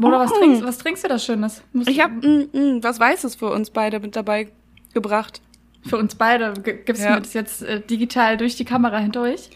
Mona, was, trinkst, was trinkst du da Schönes? Musst Ich habe mm, mm, was Weißes für uns beide mit dabei gebracht. für uns beide, gibst Ja. du mir das jetzt äh, digital durch die Kamera hindurch?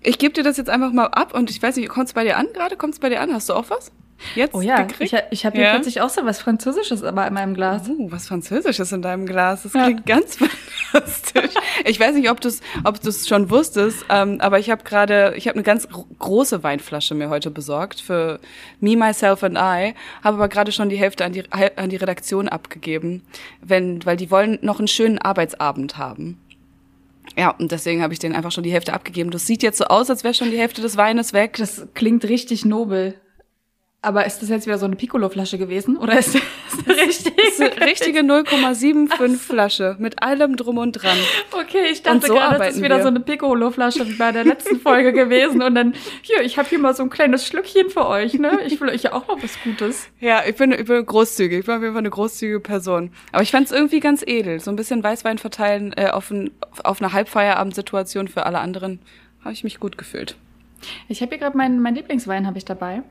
Ich gebe dir das jetzt einfach mal ab und ich weiß nicht, kommt es bei dir an gerade? Kommt es bei dir an? Hast du auch was? Jetzt Oh ja, gekriegt? ich, ich habe hier Ja. plötzlich auch so was Französisches aber in meinem Glas. Oh, was Französisches in deinem Glas. Das Ja. klingt ganz fantastisch. Ich weiß nicht, ob du es ob du's schon wusstest, ähm, aber ich habe gerade, ich habe eine ganz gro- große Weinflasche mir heute besorgt für Me, Myself and I, habe aber gerade schon die Hälfte an die, an die Redaktion abgegeben, wenn, weil die wollen noch einen schönen Arbeitsabend haben. Ja, und deswegen habe ich den einfach schon die Hälfte abgegeben. Das sieht jetzt so aus, als wäre schon die Hälfte des Weines weg. Das klingt richtig nobel. Aber ist das jetzt wieder so eine Piccolo-Flasche gewesen? Oder ist das richtig? Das ist eine richtige 0,75 Flasche mit allem drum und dran. Okay, ich dachte so gerade, das ist wieder wir. so eine Piccolo-Flasche wie bei der letzten Folge gewesen. Und dann, hier, ich habe hier mal so ein kleines Schlückchen für euch, ne? Ich will euch ja auch mal was Gutes. Ja, ich bin, ich bin großzügig. Ich bin auf jeden Fall eine großzügige Person. Aber ich fand es irgendwie ganz edel. So ein bisschen Weißwein verteilen äh, auf, ein, auf eine Halbfeierabendsituation für alle anderen. Habe ich mich gut gefühlt. Ich habe hier gerade meinen mein Lieblingswein habe ich dabei.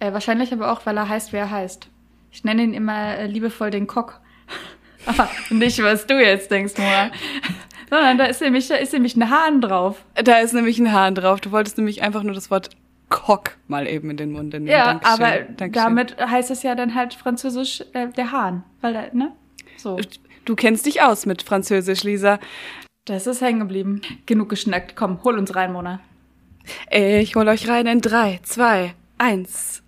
Äh, wahrscheinlich aber auch, weil er heißt, wer er heißt. Ich nenne ihn immer äh, liebevoll den Kock. aber nicht, was du jetzt denkst, Mona. Sondern da ist nämlich, da ist nämlich ein Hahn drauf. Da ist nämlich ein Hahn drauf. Du wolltest nämlich einfach nur das Wort Cock mal eben in den Mund nehmen. Ja, Dankeschön. aber Dankeschön. damit heißt es ja dann halt französisch äh, der Hahn. Weil, da, ne? So. Du kennst dich aus mit Französisch, Lisa. Das ist hängen geblieben. Genug geschnackt. Komm, hol uns rein, Mona. Ich hol euch rein in drei, zwei, eins.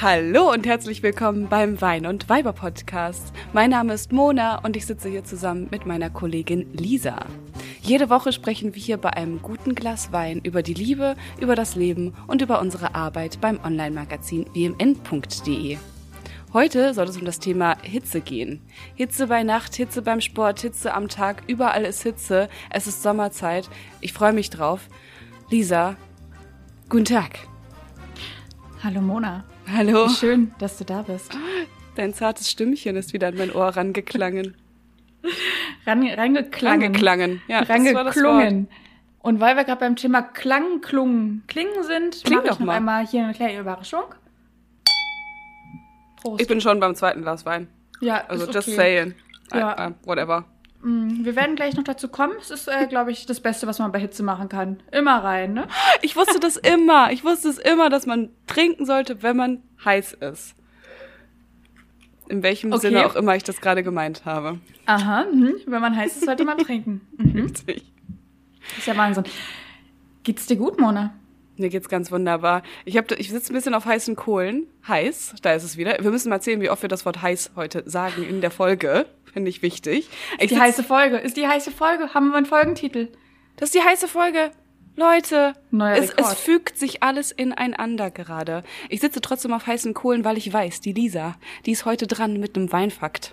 Hallo und herzlich willkommen beim Wein und Weiber Podcast. Mein Name ist Mona und ich sitze hier zusammen mit meiner Kollegin Lisa. Jede Woche sprechen wir hier bei einem guten Glas Wein über die Liebe, über das Leben und über unsere Arbeit beim Online-Magazin wmn.de. Heute soll es um das Thema Hitze gehen. Hitze bei Nacht, Hitze beim Sport, Hitze am Tag, überall ist Hitze. Es ist Sommerzeit. Ich freue mich drauf. Lisa, guten Tag. Hallo, Mona. Hallo. Wie schön, dass du da bist. Dein zartes Stimmchen ist wieder an mein Ohr rangeklangen. Ran, rangeklangen. Rangeklangen. Ja, das war das Wort. Rangeklungen. Und weil wir gerade beim Thema Klang, Klungen, Klingen sind, Kling mache ich doch noch mal. einmal hier eine kleine Überraschung. Prost. Ich bin schon beim zweiten Glas Wein. ja, Also ist just okay. saying. Ja. I, I, whatever. Mm, Wir werden gleich noch dazu kommen. Es ist, äh, glaube ich, das Beste, was man bei Hitze machen kann. Immer rein, ne? Ich wusste das immer. Ich wusste es immer, dass man trinken sollte, wenn man heiß ist. In welchem Okay. Sinne auch immer ich das gerade gemeint habe. Aha, mhm. wenn man heiß ist, sollte man trinken. Mhm. Richtig. Ist ja Wahnsinn. Geht's dir gut, Mona? Mir geht's ganz wunderbar. Ich, hab, ich sitze ein bisschen auf heißen Kohlen. Heiß, da ist es wieder. Wir müssen mal erzählen, wie oft wir das Wort heiß heute sagen in der Folge. Finde ich wichtig. Ich Die heiße Folge. Ist die heiße Folge? Haben wir einen Folgentitel? Das ist die heiße Folge. Leute, Neuer es, es fügt sich alles ineinander gerade. Ich sitze trotzdem auf heißen Kohlen, weil ich weiß, die Lisa, die ist heute dran mit einem Weinfakt.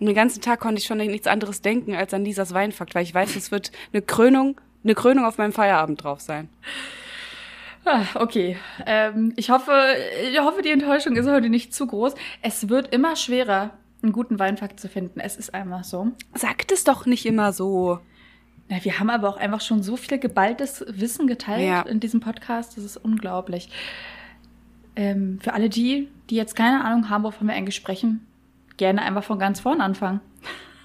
Und den ganzen Tag konnte ich schon nichts anderes denken als an Lisas Weinfakt, weil ich weiß, es wird eine Krönung, eine Krönung auf meinem Feierabend drauf sein. Ah, okay. Ähm, ich hoffe, ich hoffe, die Enttäuschung ist heute nicht zu groß. Es wird immer schwerer, einen guten Weinfakt zu finden. Es ist einfach so. Sagt es doch nicht immer so. Ja, wir haben aber auch einfach schon so viel geballtes Wissen geteilt Ja. in diesem Podcast. Das ist unglaublich. Ähm, für alle die, die jetzt keine Ahnung haben, wovon wir eigentlich sprechen, gerne einfach von ganz vorn anfangen.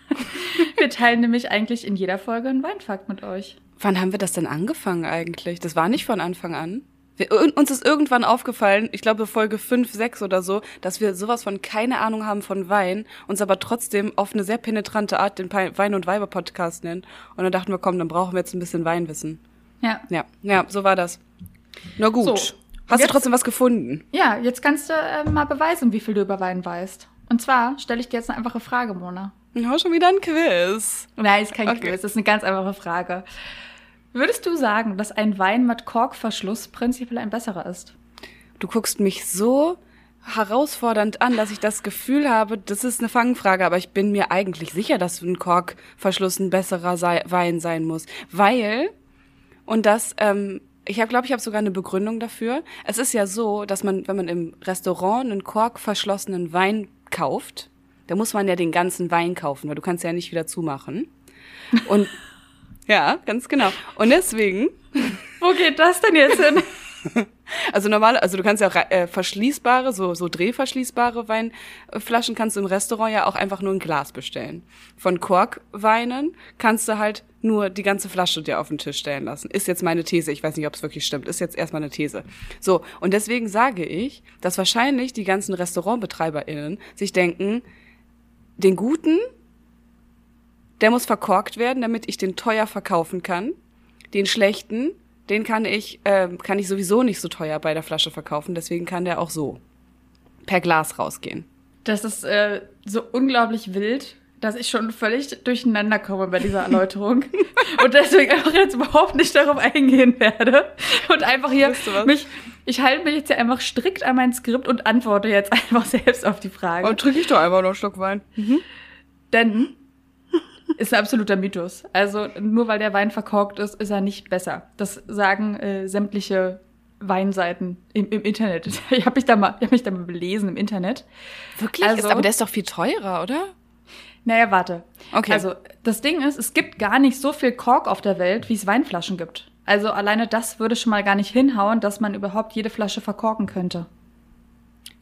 wir teilen nämlich eigentlich in jeder Folge einen Weinfakt mit euch. Wann haben wir das denn angefangen eigentlich? Das war nicht von Anfang an. Wir, uns ist irgendwann aufgefallen, ich glaube Folge 5, 6 oder so, dass wir sowas von keine Ahnung haben von Wein, uns aber trotzdem auf eine sehr penetrante Art den Wein- und Weiber-Podcast nennen. Und dann dachten wir, komm, dann brauchen wir jetzt ein bisschen Weinwissen. Ja. Ja, ja, so war das. Na gut. So, Hast du jetzt- trotzdem was gefunden? Ja, jetzt kannst du äh, mal beweisen, wie viel du über Wein weißt. Und zwar stelle ich dir jetzt eine einfache Frage, Mona. Ja, schon wieder ein Quiz. Nein, ist kein Okay. Quiz, das ist eine ganz einfache Frage. Würdest du sagen, dass ein Wein mit Korkverschluss prinzipiell ein besserer ist? Du guckst mich so herausfordernd an, dass ich das Gefühl habe, das ist eine Fangfrage, aber ich bin mir eigentlich sicher, dass ein Korkverschluss ein besserer sei Wein sein muss, weil und das ähm, ich habe glaube ich habe sogar eine Begründung dafür. Es ist ja so, dass man wenn man im Restaurant einen korkverschlossenen Wein kauft, da muss man ja den ganzen Wein kaufen, weil du kannst ja nicht wieder zumachen. Und ja, ganz genau. Und deswegen. Wo geht das denn jetzt hin? Also normal, also du kannst ja auch äh, verschließbare, so, so drehverschließbare Weinflaschen kannst du im Restaurant ja auch einfach nur ein Glas bestellen. Von Korkweinen kannst du halt nur die ganze Flasche dir auf den Tisch stellen lassen. Ist jetzt meine These. Ich weiß nicht, ob es wirklich stimmt. Ist jetzt erstmal eine These. So. Und deswegen sage ich, dass wahrscheinlich die ganzen RestaurantbetreiberInnen sich denken, den guten, der muss verkorkt werden, damit ich den teuer verkaufen kann. Den schlechten, den kann ich, äh, kann ich sowieso nicht so teuer bei der Flasche verkaufen, deswegen kann der auch so per Glas rausgehen. Das ist äh, so unglaublich wild, dass ich schon völlig durcheinander komme bei dieser Erläuterung und deswegen einfach jetzt überhaupt nicht darauf eingehen werde und einfach hier mich, ich halte mich jetzt ja einfach strikt an mein Skript und antworte jetzt einfach selbst auf die Frage. Und trinke ich doch einfach noch einen Schluck Wein. Mhm. Denn ist ein absoluter Mythos. Also nur weil der Wein verkorkt ist, ist er nicht besser. Das sagen äh, sämtliche Weinseiten im, im Internet. Ich habe mich da mal, ich habe mich da mal belesen im Internet. Wirklich? Also, ist, aber der ist doch viel teurer, oder? Naja, warte. Okay. Also das Ding ist, es gibt gar nicht so viel Kork auf der Welt, wie es Weinflaschen gibt. Also alleine das würde schon mal gar nicht hinhauen, dass man überhaupt jede Flasche verkorken könnte.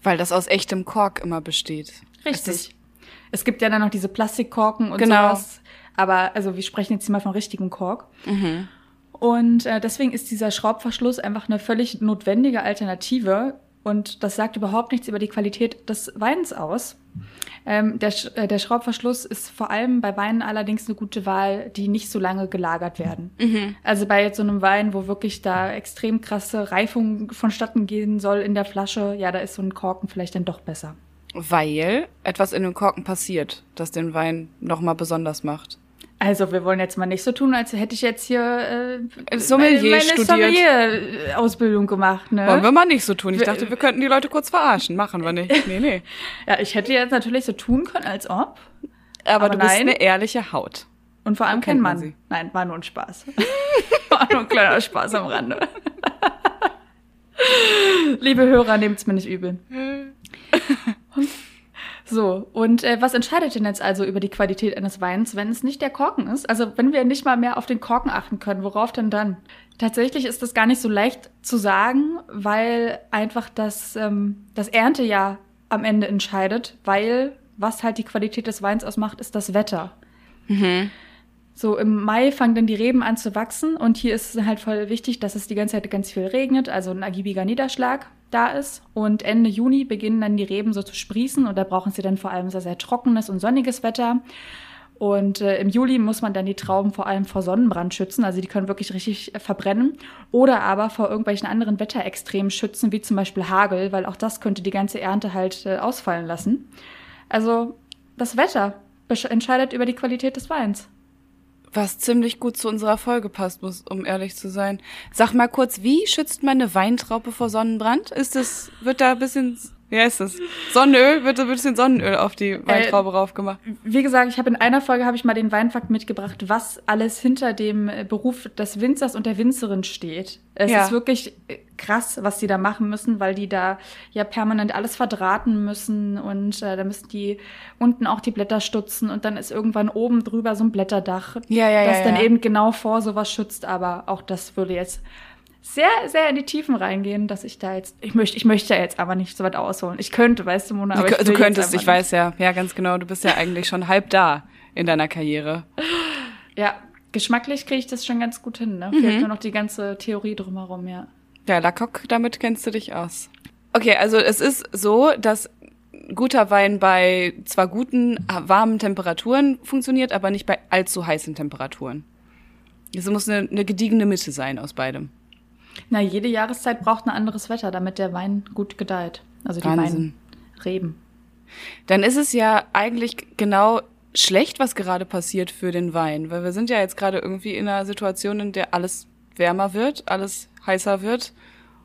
Weil das aus echtem Kork immer besteht. Richtig. Es gibt ja dann noch diese Plastikkorken und Genau. sowas. Aber also wir sprechen jetzt hier mal von richtigem Kork. Mhm. Und äh, deswegen ist dieser Schraubverschluss einfach eine völlig notwendige Alternative. Und das sagt überhaupt nichts über die Qualität des Weins aus. Ähm, der, äh, der Schraubverschluss ist vor allem bei Weinen allerdings eine gute Wahl, die nicht so lange gelagert werden. Also bei jetzt so einem Wein, wo wirklich da extrem krasse Reifung vonstatten gehen soll in der Flasche, ja, da ist so ein Korken vielleicht dann doch besser. Weil etwas in dem Korken passiert, das den Wein nochmal besonders macht. Also wir wollen jetzt mal nicht so tun, als hätte ich jetzt hier äh, Sommelier meine studiert. Sommelier-Ausbildung gemacht. Ne? Wollen wir mal nicht so tun. Ich Wir- dachte, wir könnten die Leute kurz verarschen. Machen wir nicht. Nee, nee. Ja, ich hätte jetzt natürlich so tun können, als ob. Aber, Aber du bist nein. eine ehrliche Haut. Und vor allem kennt kein man Mann. sie. Nein, war nur ein Spaß. war nur ein kleiner Spaß am Rande. Liebe Hörer, nehmt's mir nicht übel. So, und äh, was entscheidet denn jetzt also über die Qualität eines Weins, wenn es nicht der Korken ist? Also wenn wir nicht mal mehr auf den Korken achten können, worauf denn dann? Tatsächlich ist das gar nicht so leicht zu sagen, weil einfach das, ähm, das Erntejahr am Ende entscheidet, weil was halt die Qualität des Weins ausmacht, ist das Wetter. So im Mai fangen dann die Reben an zu wachsen und hier ist es halt voll wichtig, dass es die ganze Zeit ganz viel regnet, also ein ergiebiger Niederschlag da ist. Und Ende Juni beginnen dann die Reben so zu sprießen und da brauchen sie dann vor allem sehr, sehr trockenes und sonniges Wetter. Und äh, im Juli muss man dann die Trauben vor allem vor Sonnenbrand schützen, also die können wirklich richtig äh, verbrennen. Oder aber vor irgendwelchen anderen Wetterextremen schützen, wie zum Beispiel Hagel, weil auch das könnte die ganze Ernte halt äh, ausfallen lassen. Also das Wetter entscheidet über die Qualität des Weins. Was ziemlich gut zu unserer Folge passt, muss, um ehrlich zu sein. Sag mal kurz, wie schützt man eine Weintraube vor Sonnenbrand? Ist es, wird da ein bisschen, wie heißt das? Sonnenöl? Wird ein bisschen Sonnenöl auf die Weintraube raufgemacht? Wie gesagt, ich habe in einer Folge habe ich mal den Weinfakt mitgebracht, was alles hinter dem äh, Beruf des Winzers und der Winzerin steht. Es Ja. ist wirklich äh, krass, was die da machen müssen, weil die da ja permanent alles verdrahten müssen und äh, da müssen die unten auch die Blätter stutzen und dann ist irgendwann oben drüber so ein Blätterdach, Ja, ja, ja, das dann ja. eben genau vor sowas schützt. Aber auch das würde jetzt sehr, sehr in die Tiefen reingehen, dass ich da jetzt, ich möchte, ich möchte ja jetzt aber nicht so weit ausholen. Ich könnte, weißt du, Mona, aber Du, ich du könntest, ich weiß ja, ja, ganz genau, du bist ja eigentlich schon halb da in deiner Karriere. Ja, geschmacklich kriege ich das schon ganz gut hin. Ne? Mhm. Fehlt nur noch die ganze Theorie drumherum, ja. Ja, Lacock, damit kennst du dich aus. Okay, also es ist so, dass guter Wein bei zwar guten, warmen Temperaturen funktioniert, aber nicht bei allzu heißen Temperaturen. Es muss eine, eine gediegene Mitte sein aus beidem. Na, jede Jahreszeit braucht ein anderes Wetter, damit der Wein gut gedeiht. Also die Wahnsinn. Weinreben. Dann ist es ja eigentlich genau schlecht, was gerade passiert für den Wein, weil wir sind ja jetzt gerade irgendwie in einer Situation, in der alles wärmer wird, alles heißer wird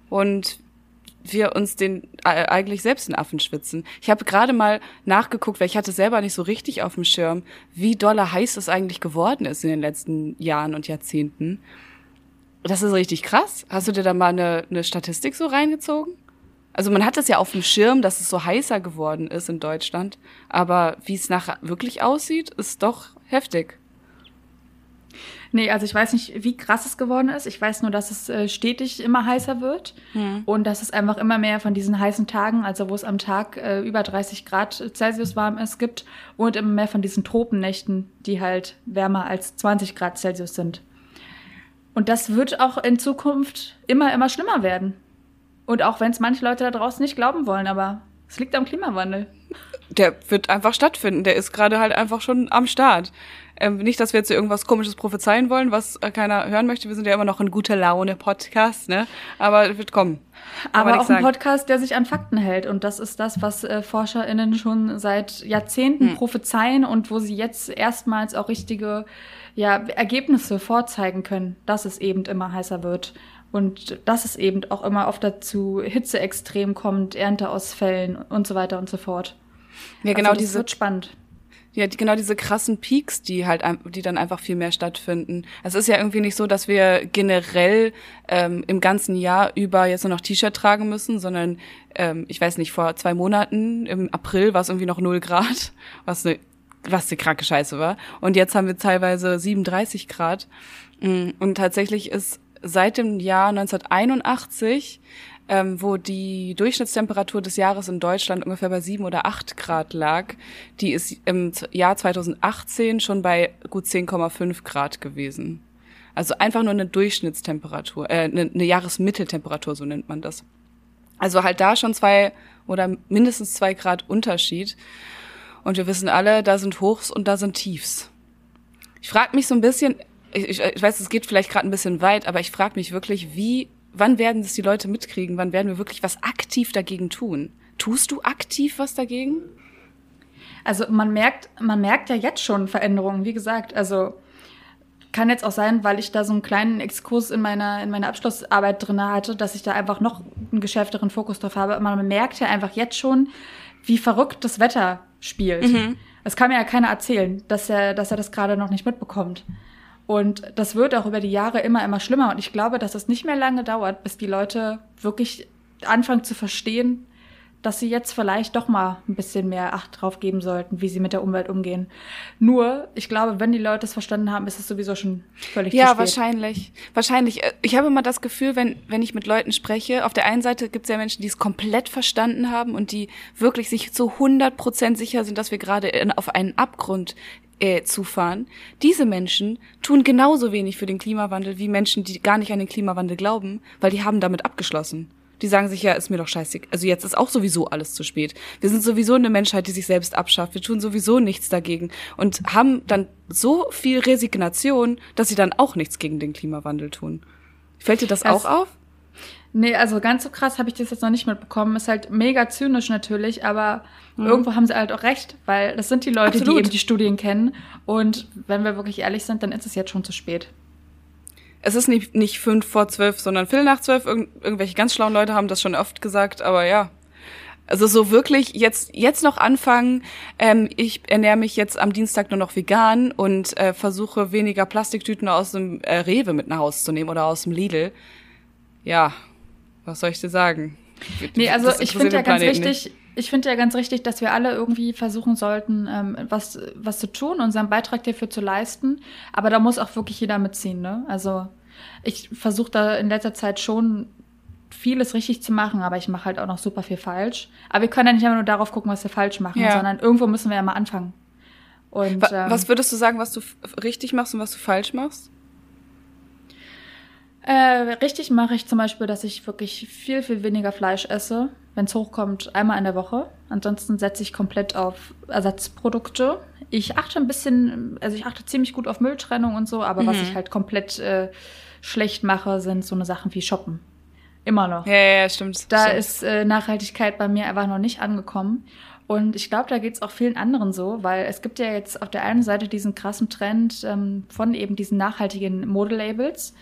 und wir uns den äh, eigentlich selbst in Affen schwitzen. Ich habe gerade mal nachgeguckt, weil ich hatte selber nicht so richtig auf dem Schirm, wie doller heiß es eigentlich geworden ist in den letzten Jahren und Jahrzehnten. Das ist richtig krass. Hast du dir da mal eine, eine Statistik so reingezogen? Also man hat es ja auf dem Schirm, dass es so heißer geworden ist in Deutschland, aber wie es nachher wirklich aussieht, ist doch heftig. Nee, also ich weiß nicht, wie krass es geworden ist. Ich weiß nur, dass es äh, stetig immer heißer wird Hm. und dass es einfach immer mehr von diesen heißen Tagen, also wo es am Tag äh, über 30 Grad Celsius warm ist, gibt und immer mehr von diesen Tropennächten, die halt wärmer als 20 Grad Celsius sind. Und das wird auch in Zukunft immer, immer schlimmer werden. Und auch wenn es manche Leute da draußen nicht glauben wollen, aber es liegt am Klimawandel. Der wird einfach stattfinden. Der ist gerade halt einfach schon am Start. Ähm, nicht, dass wir jetzt irgendwas Komisches prophezeien wollen, was äh, keiner hören möchte. Wir sind ja immer noch ein guter Laune-Podcast, ne? Aber es wird kommen. Aber nichts auch ein. Podcast, der sich an Fakten hält. Und das ist das, was äh, ForscherInnen schon seit Jahrzehnten Hm. prophezeien und wo sie jetzt erstmals auch richtige ja, Ergebnisse vorzeigen können, dass es eben immer heißer wird. Und dass es eben auch immer oft dazu Hitzeextrem kommt, Ernteausfällen und so weiter und so fort. Ja, genau also das diese wird spannend. Ja, die, genau diese krassen Peaks, die halt, die dann einfach viel mehr stattfinden. Es ist ja irgendwie nicht so, dass wir generell ähm, im ganzen Jahr über jetzt nur noch T-Shirt tragen müssen, sondern ähm, ich weiß nicht, vor zwei Monaten im April war es irgendwie noch null Grad, was eine was eine kranke Scheiße war. Und jetzt haben wir teilweise 37 Grad. Mm, Und tatsächlich ist seit dem Jahr 1981 ähm, wo die Durchschnittstemperatur des Jahres in Deutschland ungefähr bei sieben oder acht Grad lag, die ist im Jahr 2018 schon bei gut 10,5 Grad gewesen. Also einfach nur eine Durchschnittstemperatur, äh, eine, eine Jahresmitteltemperatur, so nennt man das. Also halt da schon zwei oder mindestens zwei Grad Unterschied. Und wir wissen alle, da sind Hochs und da sind Tiefs. Ich frage mich so ein bisschen, ich, ich, weiß, es geht vielleicht gerade ein bisschen weit, aber ich frage mich wirklich, wie, wann werden es die Leute mitkriegen? Wann werden wir wirklich was aktiv dagegen tun? Tust du aktiv was dagegen? Also man merkt, man merkt ja jetzt schon Veränderungen, wie gesagt. Also kann jetzt auch sein, weil ich da so einen kleinen Exkurs in meiner, in meiner Abschlussarbeit drin hatte, dass ich da einfach noch einen geschärfteren Fokus drauf habe. Man merkt ja einfach jetzt schon, wie verrückt das Wetter spielt. Es kann mir ja keiner erzählen, dass er, dass er das gerade noch nicht mitbekommt. Und das wird auch über die Jahre immer, immer schlimmer. Und ich glaube, dass es nicht mehr lange dauert, bis die Leute wirklich anfangen zu verstehen, dass sie jetzt vielleicht doch mal ein bisschen mehr Acht drauf geben sollten, wie sie mit der Umwelt umgehen. Nur, ich glaube, wenn die Leute es verstanden haben, ist es sowieso schon völlig Ja, wahrscheinlich. Wahrscheinlich. Ich habe immer das Gefühl, wenn, wenn ich mit Leuten spreche, auf der einen Seite gibt es ja Menschen, die es komplett verstanden haben und die wirklich sich zu 100 Prozent sicher sind, dass wir gerade in- auf einen Abgrund äh, zufahren. Diese Menschen tun genauso wenig für den Klimawandel wie Menschen, die gar nicht an den Klimawandel glauben, weil die haben damit abgeschlossen. Die sagen sich, ja, ist mir doch scheiße. Also jetzt ist auch sowieso alles zu spät. Wir sind sowieso eine Menschheit, die sich selbst abschafft. Wir tun sowieso nichts dagegen und haben dann so viel Resignation, dass sie dann auch nichts gegen den Klimawandel tun. Fällt dir das, Das- auch auf? Nee, also ganz so krass habe ich das jetzt noch nicht mitbekommen. Ist halt mega zynisch natürlich, aber irgendwo haben sie halt auch recht, weil das sind die Leute, Absolut. die eben die Studien kennen. Und wenn wir wirklich ehrlich sind, dann ist es jetzt schon zu spät. Es ist nicht, nicht fünf vor zwölf, sondern Viertel nach zwölf. Irgend, irgendwelche ganz schlauen Leute haben das schon oft gesagt, aber ja. Also so wirklich jetzt jetzt noch anfangen. Ähm, ich ernähre mich jetzt am Dienstag nur noch vegan und äh, versuche weniger Plastiktüten aus dem äh, Rewe mit nach Hause zu nehmen oder aus dem Lidl. Ja, was soll ich dir sagen? Nee, also ich finde ja ganz richtig, ich finde ja ganz richtig, dass wir alle irgendwie versuchen sollten, ähm, was, was zu tun, unseren Beitrag dafür zu leisten. Aber da muss auch wirklich jeder mitziehen, ne? Also ich versuche da in letzter Zeit schon vieles richtig zu machen, aber ich mache halt auch noch super viel falsch. Aber wir können ja nicht immer nur darauf gucken, was wir falsch machen, Ja. sondern irgendwo müssen wir ja mal anfangen. Und Wa- ähm, Was würdest du sagen, was du richtig machst und was du falsch machst? Äh, richtig mache ich zum Beispiel, dass ich wirklich viel, viel weniger Fleisch esse, wenn es hochkommt, einmal in der Woche. Ansonsten setze ich komplett auf Ersatzprodukte. Ich achte ein bisschen, also ich achte ziemlich gut auf Mülltrennung und so, aber was Mhm. ich halt komplett äh, schlecht mache, sind so eine Sachen wie Shoppen. Immer noch. Ja, ja, stimmt. Da stimmt. ist äh, Nachhaltigkeit bei mir einfach noch nicht angekommen. Und ich glaube, da geht es auch vielen anderen so, weil es gibt ja jetzt auf der einen Seite diesen krassen Trend ähm, von eben diesen nachhaltigen Modelabels,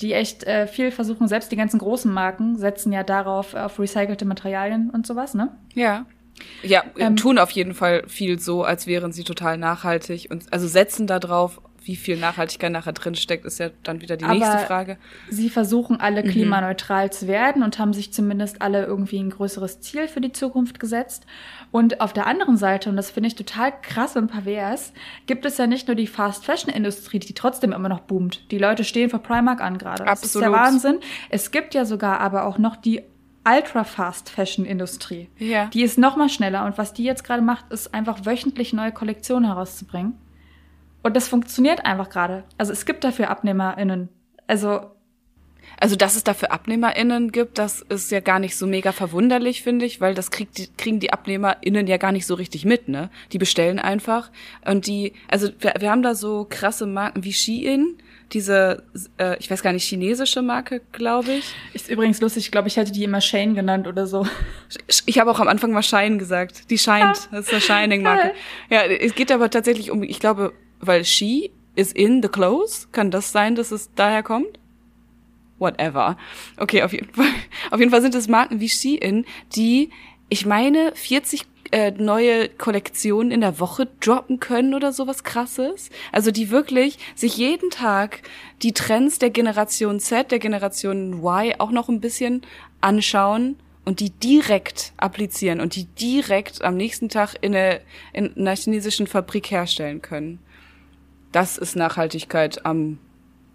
die echt äh, viel versuchen, selbst die ganzen großen Marken setzen ja darauf auf recycelte Materialien und sowas, ne? Ja. Ja, Ähm, tun auf jeden Fall viel so, als wären sie total nachhaltig und also setzen da drauf, wie viel Nachhaltigkeit nachher drin steckt, ist ja dann wieder die Aber nächste Frage. Sie versuchen alle mhm. klimaneutral mhm. zu werden und haben sich zumindest alle irgendwie ein größeres Ziel für die Zukunft gesetzt. Und auf der anderen Seite, und das finde ich total krass und pervers, gibt es ja nicht nur die Fast Fashion Industrie, die trotzdem immer noch boomt. Die Leute stehen vor Primark an gerade. Das Absolut. ist der Wahnsinn. Es gibt ja sogar aber auch noch die Ultra-Fast-Fashion-Industrie. Ja. Die ist noch mal schneller und was die jetzt gerade macht, ist einfach wöchentlich neue Kollektionen herauszubringen. Und das funktioniert einfach gerade. Also es gibt dafür AbnehmerInnen. Also also, dass es dafür AbnehmerInnen gibt, das ist ja gar nicht so mega verwunderlich, finde ich, weil das kriegt die, kriegen die AbnehmerInnen ja gar nicht so richtig mit, ne? Die bestellen einfach. Und die, also wir, wir haben da so krasse Marken wie Shein, diese, äh, ich weiß gar nicht, chinesische Marke, glaube ich. Ist übrigens lustig, ich glaube, ich hätte die immer Shane genannt oder so. Ich habe auch am Anfang mal Shine gesagt. Die scheint, das ist eine Shining-Marke. Ja, es geht aber tatsächlich um, ich glaube, weil She is in the clothes, kann das sein, dass es daher kommt? Whatever. Okay, auf jeden Fall, auf jeden Fall sind es Marken wie Shein, die, ich meine, 40 äh, neue Kollektionen in der Woche droppen können oder sowas krasses. Also die wirklich sich jeden Tag die Trends der Generation Z, der Generation Y auch noch ein bisschen anschauen und die direkt applizieren und die direkt am nächsten Tag in, eine, in einer chinesischen Fabrik herstellen können. Das ist Nachhaltigkeit am,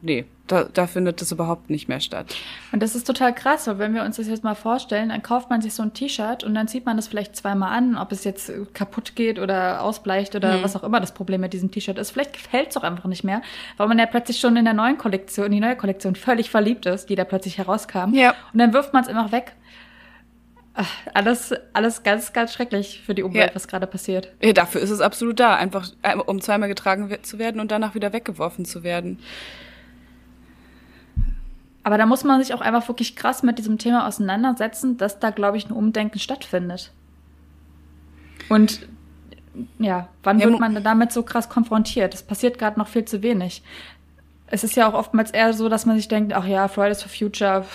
nee, da, da findet das überhaupt nicht mehr statt. Und das ist total krass, weil wenn wir uns das jetzt mal vorstellen, dann kauft man sich so ein T-Shirt und dann zieht man das vielleicht zweimal an, ob es jetzt kaputt geht oder ausbleicht oder mhm. was auch immer das Problem mit diesem T-Shirt ist. Vielleicht gefällt es auch einfach nicht mehr, weil man ja plötzlich schon in der neuen Kollektion, in die neue Kollektion völlig verliebt ist, die da plötzlich herauskam. Ja. Und dann wirft man es einfach weg. Ach, alles, alles ganz, ganz schrecklich für die Umwelt, ja. was gerade passiert. Ja, dafür ist es absolut da, einfach äh, um zweimal getragen zu werden und danach wieder weggeworfen zu werden. Aber da muss man sich auch einfach wirklich krass mit diesem Thema auseinandersetzen, dass da, glaube ich, ein Umdenken stattfindet. Und ja, wann ja, wird man damit so krass konfrontiert? Das passiert gerade noch viel zu wenig. Es ist ja auch oftmals eher so, dass man sich denkt, ach ja, Fridays for Future.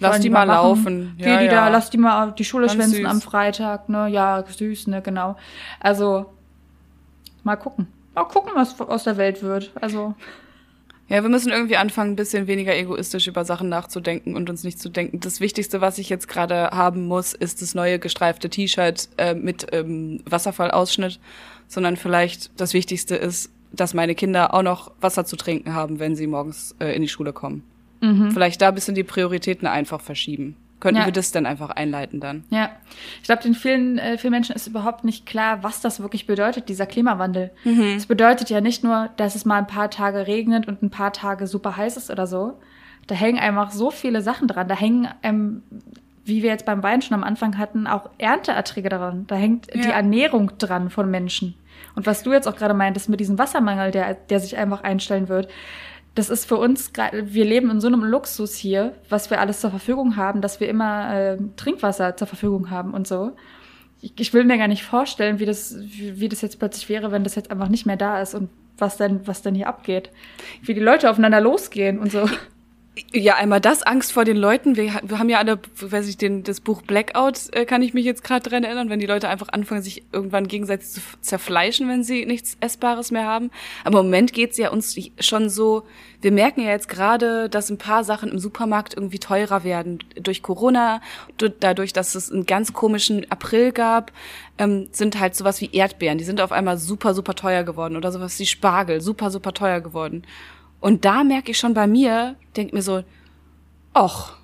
Lass die, die mal, mal laufen. Ja, die ja. da, lass die mal die Schule Ganz schwänzen süß. am Freitag, ne? Ja, süß, ne, genau. Also, mal gucken. Mal gucken, was aus der Welt wird. Also. Ja, wir müssen irgendwie anfangen, ein bisschen weniger egoistisch über Sachen nachzudenken und uns nicht zu denken. Das Wichtigste, was ich jetzt gerade haben muss, ist das neue gestreifte T-Shirt äh, mit ähm, Wasserfallausschnitt, sondern vielleicht das Wichtigste ist, dass meine Kinder auch noch Wasser zu trinken haben, wenn sie morgens äh, in die Schule kommen. Mhm. Vielleicht da ein bisschen die Prioritäten einfach verschieben. Könnten ja. wir das dann einfach einleiten dann? Ja, ich glaube, den vielen, äh, vielen Menschen ist überhaupt nicht klar, was das wirklich bedeutet, dieser Klimawandel. Mhm. Es mhm. bedeutet ja nicht nur, dass es mal ein paar Tage regnet und ein paar Tage super heiß ist oder so. Da hängen einfach so viele Sachen dran. Da hängen, ähm, wie wir jetzt beim Wein schon am Anfang hatten, auch Ernteerträge daran. Da hängt ja. die Ernährung dran von Menschen. Und was du jetzt auch gerade meintest mit diesem Wassermangel, der, der sich einfach einstellen wird das ist für uns, wir leben in so einem Luxus hier, was wir alles zur Verfügung haben, dass wir immer äh, Trinkwasser zur Verfügung haben und so. Ich, ich will mir gar nicht vorstellen, wie das, wie, wie, das jetzt plötzlich wäre, wenn das jetzt einfach nicht mehr da ist und was denn, was denn hier abgeht. Wie die Leute aufeinander losgehen und so. Ja, einmal das, Angst vor den Leuten. Wir, wir haben ja alle, weiß ich, den, das Buch Blackout, äh, kann ich mich jetzt gerade dran erinnern, wenn die Leute einfach anfangen, sich irgendwann gegenseitig zu zerfleischen, wenn sie nichts Essbares mehr haben. Aber im Moment geht's ja uns schon so, wir merken ja jetzt gerade, dass ein paar Sachen im Supermarkt irgendwie teurer werden. Durch Corona, dadurch, dass es einen ganz komischen April gab, ähm, sind halt sowas wie Erdbeeren. Die sind auf einmal super, super teuer geworden. Oder sowas wie Spargel, super, super teuer geworden. Und da merke ich schon bei mir, denke mir so, ach,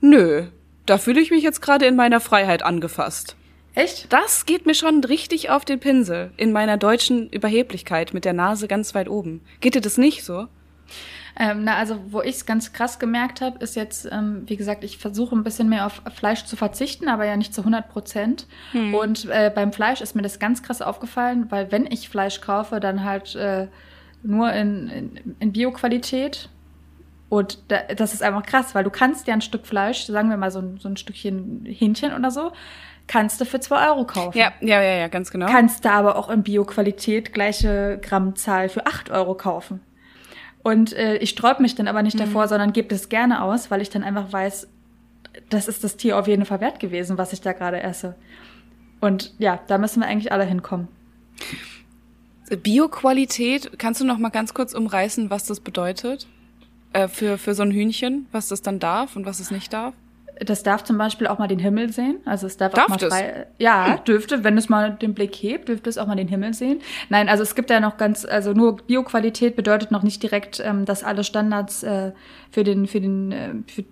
nö, da fühle ich mich jetzt gerade in meiner Freiheit angefasst. Echt? Das geht mir schon richtig auf den Pinsel, in meiner deutschen Überheblichkeit mit der Nase ganz weit oben. Geht dir das nicht so? Ähm, na, also wo ich es ganz krass gemerkt habe, ist jetzt, ähm, wie gesagt, ich versuche ein bisschen mehr auf Fleisch zu verzichten, aber ja nicht zu 100 Prozent. Hm. Und äh, beim Fleisch ist mir das ganz krass aufgefallen, weil wenn ich Fleisch kaufe, dann halt äh, nur in, in, in Bio-Qualität. Und da, das ist einfach krass, weil du kannst ja ein Stück Fleisch, sagen wir mal so ein, so ein Stückchen Hähnchen oder so, kannst du für zwei Euro kaufen. Ja, ja, ja, ja, ganz genau. Kannst du aber auch in Bio-Qualität gleiche Grammzahl für acht Euro kaufen. Und äh, ich sträub mich dann aber nicht mhm. davor, sondern gebe es gerne aus, weil ich dann einfach weiß, das ist das Tier auf jeden Fall wert gewesen, was ich da gerade esse. Und ja, da müssen wir eigentlich alle hinkommen. Bioqualität, kannst du noch mal ganz kurz umreißen, was das bedeutet? Äh, für, für so ein Hühnchen, was das dann darf und was es nicht darf? Das darf zum Beispiel auch mal den Himmel sehen. Also es darf, Darf auch mal frei. Ja, dürfte, wenn es mal den Blick hebt, dürfte es auch mal den Himmel sehen. Nein, also es gibt ja noch ganz, also nur Bioqualität bedeutet noch nicht direkt, ähm, dass alle Standards äh, für den, für den, äh, für,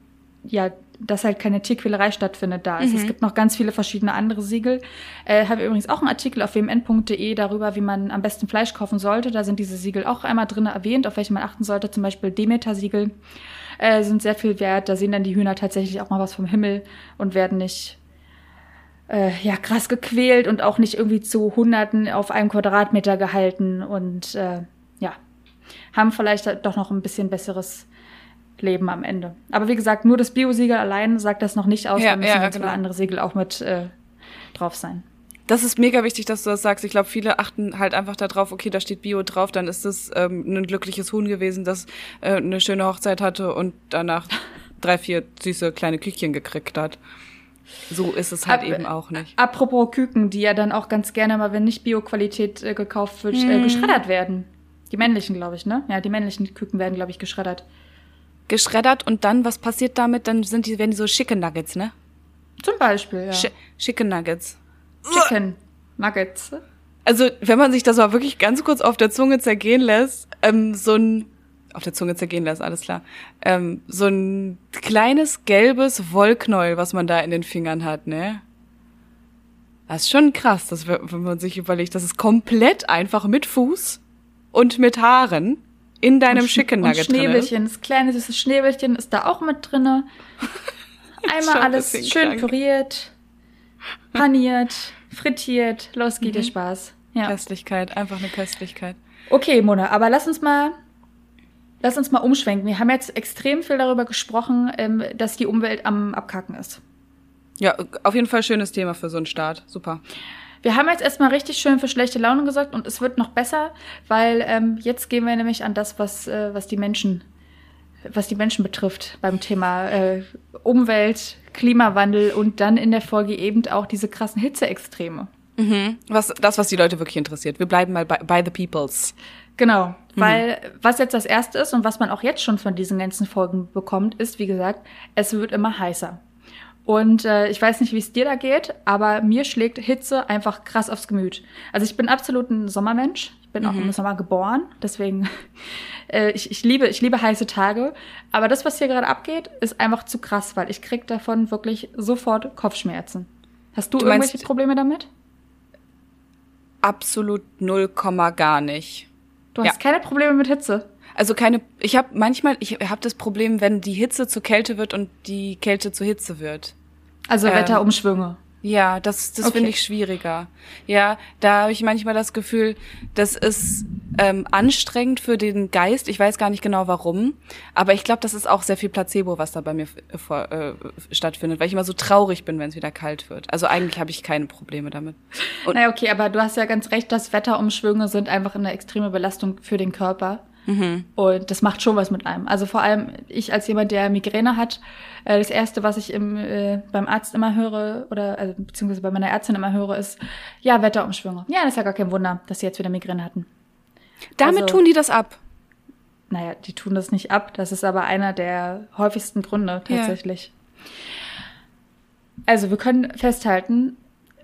ja, dass halt keine Tierquälerei stattfindet da ist. Es gibt noch ganz viele verschiedene andere Siegel. Äh, habe übrigens auch einen Artikel auf wmn.de darüber, wie man am besten Fleisch kaufen sollte. Da sind diese Siegel auch einmal drin erwähnt, auf welche man achten sollte. Zum Beispiel Demeter-Siegel äh, sind sehr viel wert. Da sehen dann die Hühner tatsächlich auch mal was vom Himmel und werden nicht äh, ja krass gequält und auch nicht irgendwie zu Hunderten auf einem Quadratmeter gehalten und äh, ja haben vielleicht doch noch ein bisschen besseres Leben am Ende. Aber wie gesagt, nur das Bio-Siegel allein sagt das noch nicht aus. Ja, da müssen ja, ganz genau. viele andere Siegel auch mit äh, drauf sein. Das ist mega wichtig, dass du das sagst. Ich glaube, viele achten halt einfach darauf, okay, da steht Bio drauf, dann ist es ähm, ein glückliches Huhn gewesen, das äh, eine schöne Hochzeit hatte und danach drei, vier süße kleine Küchchen gekriegt hat. So ist es halt Ab- eben auch nicht. Apropos Küken, die ja dann auch ganz gerne mal, wenn nicht Bio-Qualität äh, gekauft wird, Mhm. äh, geschreddert werden. Die männlichen, glaube ich, ne? Ja, die männlichen Küken werden, glaube ich, geschreddert. Geschreddert und dann, was passiert damit? Dann sind die, werden die so Chicken Nuggets, ne? Zum Beispiel, ja. Chi- Chicken Nuggets. Chicken Nuggets. Also, wenn man sich das mal wirklich ganz kurz auf der Zunge zergehen lässt, ähm, so ein, auf der Zunge zergehen lässt, alles klar, ähm, so ein kleines gelbes Wollknäuel, was man da in den Fingern hat, ne? Das ist schon krass, dass, wenn man sich überlegt, das ist komplett einfach mit Fuß und mit Haaren in deinem Chicken Und Nugget drin. Schnäbelchen, das kleine süße Schnäbelchen ist da auch mit drinne. Einmal ein alles bisschen schön krank. püriert, paniert, frittiert. Los geht Mhm. dir Spaß. Ja. Köstlichkeit, einfach eine Köstlichkeit. Okay, Mona, aber lass uns mal, lass uns mal umschwenken. Wir haben jetzt extrem viel darüber gesprochen, ähm, dass die Umwelt am Abkacken ist. Ja, auf jeden Fall schönes Thema für so einen Start. Super. Wir haben jetzt erstmal richtig schön für schlechte Laune gesorgt und es wird noch besser, weil ähm, jetzt gehen wir nämlich an das, was, äh, was die Menschen, was die Menschen betrifft beim Thema äh, Umwelt, Klimawandel und dann in der Folge eben auch diese krassen Hitzeextreme. Mhm. Was, das, was die Leute wirklich interessiert. Wir bleiben mal bei, by the peoples. Genau, weil was jetzt das erste ist und was man auch jetzt schon von diesen ganzen Folgen bekommt, ist, wie gesagt, es wird immer heißer. Und äh, ich weiß nicht, wie es dir da geht, aber mir schlägt Hitze einfach krass aufs Gemüt. Also ich bin absolut ein Sommermensch. Ich bin auch im Sommer geboren, deswegen äh, ich, ich liebe ich liebe heiße Tage. Aber das, was hier gerade abgeht, ist einfach zu krass, weil ich krieg davon wirklich sofort Kopfschmerzen. Hast du, Du irgendwelche Probleme damit? Absolut null Komma gar nicht. Du hast Ja. keine Probleme mit Hitze. Also keine, ich habe manchmal, ich habe das Problem, wenn die Hitze zu Kälte wird und die Kälte zu Hitze wird. Also Ähm, Wetterumschwünge. Ja, das, das Okay. finde ich schwieriger. Ja, da habe ich manchmal das Gefühl, das ist ähm, anstrengend für den Geist. Ich weiß gar nicht genau warum, aber ich glaube, das ist auch sehr viel Placebo, was da bei mir äh, vor, äh, stattfindet, weil ich immer so traurig bin, wenn es wieder kalt wird. Also eigentlich habe ich keine Probleme damit. Und Naja, okay, aber du hast ja ganz recht, dass Wetterumschwünge sind einfach eine extreme Belastung für den Körper. Und das macht schon was mit einem. Also vor allem ich als jemand, der Migräne hat, äh, das erste, was ich im, äh, beim Arzt immer höre oder also, beziehungsweise bei meiner Ärztin immer höre, ist ja Wetterumschwünge. Ja, das ist ja gar kein Wunder, dass sie jetzt wieder Migräne hatten. damit also- tun die das ab. Naja, die tun das nicht ab. Das ist aber einer der häufigsten Gründe Ja. tatsächlich. Also wir können festhalten,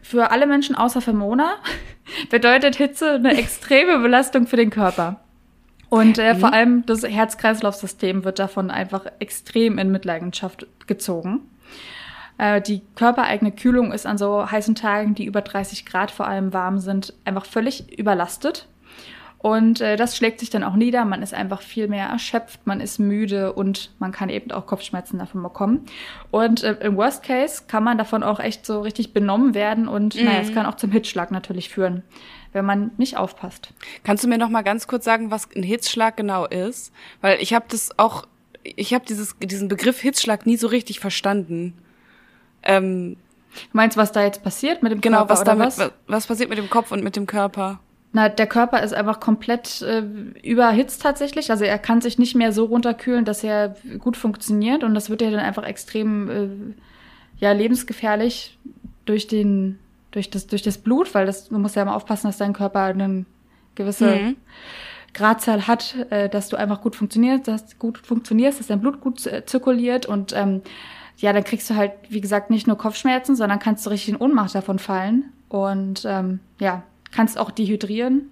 für alle Menschen außer für Mona bedeutet Hitze eine extreme Belastung für den Körper. Und äh, vor allem das Herz-Kreislauf-System wird davon einfach extrem in Mitleidenschaft gezogen. Äh, die körpereigene Kühlung ist an so heißen Tagen, die über 30 Grad vor allem warm sind, einfach völlig überlastet. Und äh, das schlägt sich dann auch nieder. Man ist einfach viel mehr erschöpft, man ist müde und man kann eben auch Kopfschmerzen davon bekommen. Und äh, im Worst Case kann man davon auch echt so richtig benommen werden und naja, es kann auch zum Hitzschlag natürlich führen, wenn man nicht aufpasst. Kannst du mir noch mal ganz kurz sagen, was ein Hitzschlag genau ist? Weil ich habe das auch, ich habe dieses diesen Begriff Hitzschlag nie so richtig verstanden. Ähm, Du meinst, was da jetzt passiert mit dem genau, Körper was oder damit, was? was? was passiert mit dem Kopf und mit dem Körper? Na, der Körper ist einfach komplett äh, überhitzt tatsächlich. Also er kann sich nicht mehr so runterkühlen, dass er gut funktioniert. Und das wird ja dann einfach extrem äh, ja, lebensgefährlich durch den, durch das, durch das Blut, weil das, du musst ja immer aufpassen, dass dein Körper einen gewisse mhm. Gradzahl hat, äh, dass du einfach gut funktionierst, dass gut funktionierst, dass dein Blut gut zirkuliert und ähm, ja, dann kriegst du halt, wie gesagt, nicht nur Kopfschmerzen, sondern kannst du richtig in Ohnmacht davon fallen und ähm, ja, kannst auch dehydrieren.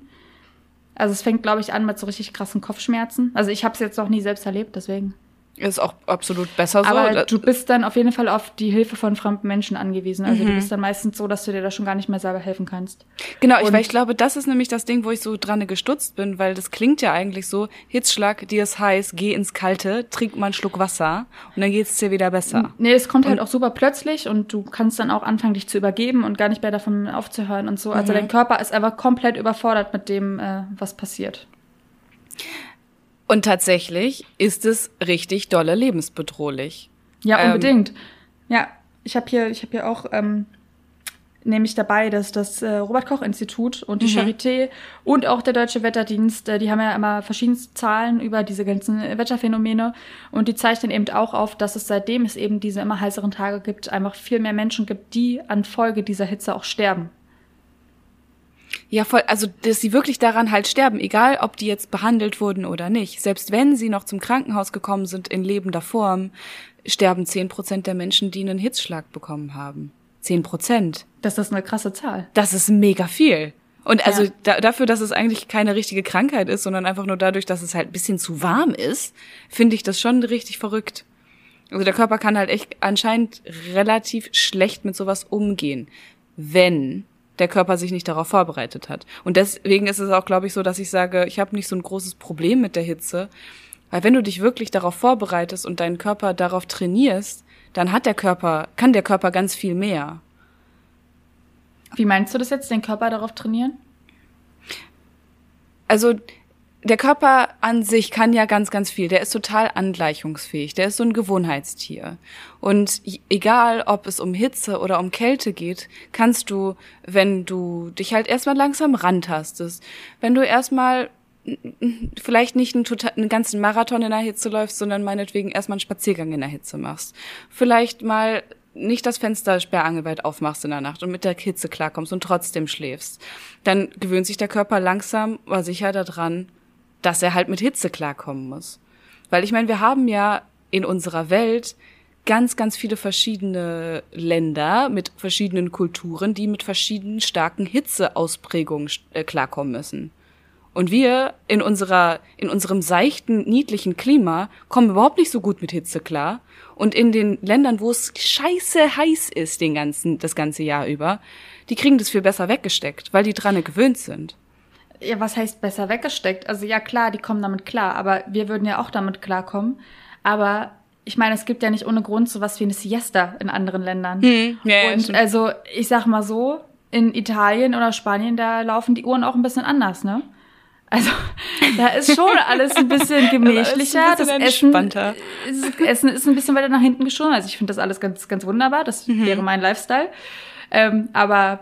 Also es fängt, glaube ich, an mit so richtig krassen Kopfschmerzen. Also ich habe es jetzt noch nie selbst erlebt, deswegen. Ist auch absolut besser so. Aber du bist dann auf jeden Fall auf die Hilfe von fremden Menschen angewiesen. Also mhm. du bist dann meistens so, dass du dir da schon gar nicht mehr selber helfen kannst. Genau, ich, weil ich glaube, das ist nämlich das Ding, wo ich so dran gestutzt bin, weil das klingt ja eigentlich so, Hitzschlag, dir ist heiß, geh ins Kalte, trink mal einen Schluck Wasser und dann geht's dir wieder besser. Nee, es kommt halt und halt auch super plötzlich und du kannst dann auch anfangen, dich zu übergeben und gar nicht mehr davon aufzuhören und so. Also mhm. dein Körper ist einfach komplett überfordert mit dem, äh, was passiert. Und tatsächlich ist es richtig dolle lebensbedrohlich. Ja, ähm, unbedingt. Ähm, ja, ich habe hier, ich habe hier auch ähm, nämlich dabei, dass das äh, Robert Koch Institut und die mhm. Charité und auch der Deutsche Wetterdienst, äh, die haben ja immer verschiedene Zahlen über diese ganzen Wetterphänomene und die zeichnen eben auch auf, dass es seitdem es eben diese immer heißeren Tage gibt, einfach viel mehr Menschen gibt, die an Folge dieser Hitze auch sterben. Ja, voll, also dass sie wirklich daran halt sterben, egal ob die jetzt behandelt wurden oder nicht. Selbst wenn sie noch zum Krankenhaus gekommen sind in lebender Form, sterben zehn Prozent der Menschen, die einen Hitzschlag bekommen haben. Zehn Prozent. Das ist eine krasse Zahl. Das ist mega viel. Und also ja. da, dafür, dass es eigentlich keine richtige Krankheit ist, sondern einfach nur dadurch, dass es halt ein bisschen zu warm ist, finde ich das schon richtig verrückt. Also der Körper kann halt echt anscheinend relativ schlecht mit sowas umgehen, wenn der Körper sich nicht darauf vorbereitet hat. Und deswegen ist es auch, glaube ich, so, dass ich sage, ich habe nicht so ein großes Problem mit der Hitze. Weil wenn du dich wirklich darauf vorbereitest und deinen Körper darauf trainierst, dann hat der Körper, kann der Körper ganz viel mehr. Wie meinst du das jetzt, den Körper darauf trainieren? Also der Körper an sich kann ja ganz, ganz viel. Der ist total angleichungsfähig. Der ist so ein Gewohnheitstier. Und egal, ob es um Hitze oder um Kälte geht, kannst du, wenn du dich halt erstmal langsam rantastest, wenn du erstmal vielleicht nicht einen, total, einen ganzen Marathon in der Hitze läufst, sondern meinetwegen erstmal einen Spaziergang in der Hitze machst. Vielleicht mal nicht das Fenster sperrangelweit aufmachst in der Nacht und mit der Hitze klarkommst und trotzdem schläfst, dann gewöhnt sich der Körper langsam, aber sicher daran, dass er halt mit Hitze klarkommen muss. Weil ich meine, wir haben ja in unserer Welt ganz, ganz viele verschiedene Länder mit verschiedenen Kulturen, die mit verschiedenen starken Hitzeausprägungen äh, klarkommen müssen. Und wir in unserer, in unserem seichten, niedlichen Klima kommen überhaupt nicht so gut mit Hitze klar. Und in den Ländern, wo es scheiße heiß ist, den ganzen, das ganze Jahr über, die kriegen das viel besser weggesteckt, weil die dran gewöhnt sind. Ja, was heißt besser weggesteckt? Also ja, klar, die kommen damit klar, aber wir würden ja auch damit klarkommen. Aber ich meine, es gibt ja nicht ohne Grund sowas wie eine Siesta in anderen Ländern. Hm, ja, Und also, ich sag mal so, in Italien oder Spanien, da laufen die Uhren auch ein bisschen anders, ne? Also, da ist schon alles ein bisschen gemächlicher. Ein bisschen das Essen, ist, Essen ist ein bisschen weiter nach hinten geschoben. Also, ich finde das alles ganz, ganz wunderbar. Das mhm. wäre mein Lifestyle. Ähm, aber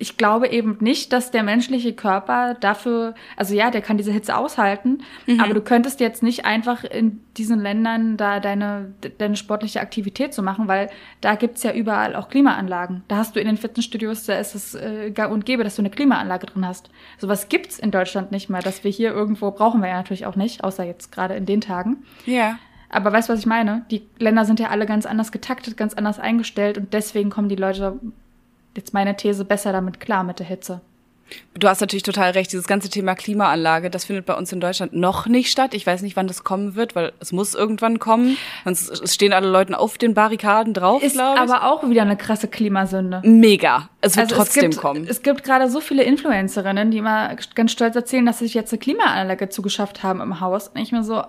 ich glaube eben nicht, dass der menschliche Körper dafür, also ja, der kann diese Hitze aushalten, mhm. aber du könntest jetzt nicht einfach in diesen Ländern da deine, deine sportliche Aktivität zu machen, weil da gibt's ja überall auch Klimaanlagen. Da hast du in den Fitnessstudios, da ist es äh, gar und gäbe, dass du eine Klimaanlage drin hast. Sowas gibt's in Deutschland nicht mal, dass wir hier irgendwo, brauchen wir ja natürlich auch nicht, außer jetzt gerade in den Tagen. Ja. Aber weißt du, was ich meine? Die Länder sind ja alle ganz anders getaktet, ganz anders eingestellt und deswegen kommen die Leute jetzt meine These besser damit klar mit der Hitze. Du hast natürlich total recht. Dieses ganze Thema Klimaanlage, das findet bei uns in Deutschland noch nicht statt. Ich weiß nicht, wann das kommen wird, weil es muss irgendwann kommen. Sonst stehen alle Leute auf den Barrikaden drauf, Ist aber auch wieder eine krasse Klimasünde. Mega. Es wird also trotzdem es gibt, kommen. Es gibt gerade so viele Influencerinnen, die immer ganz stolz erzählen, dass sie sich jetzt eine Klimaanlage zugeschafft haben im Haus. Und ich mir so,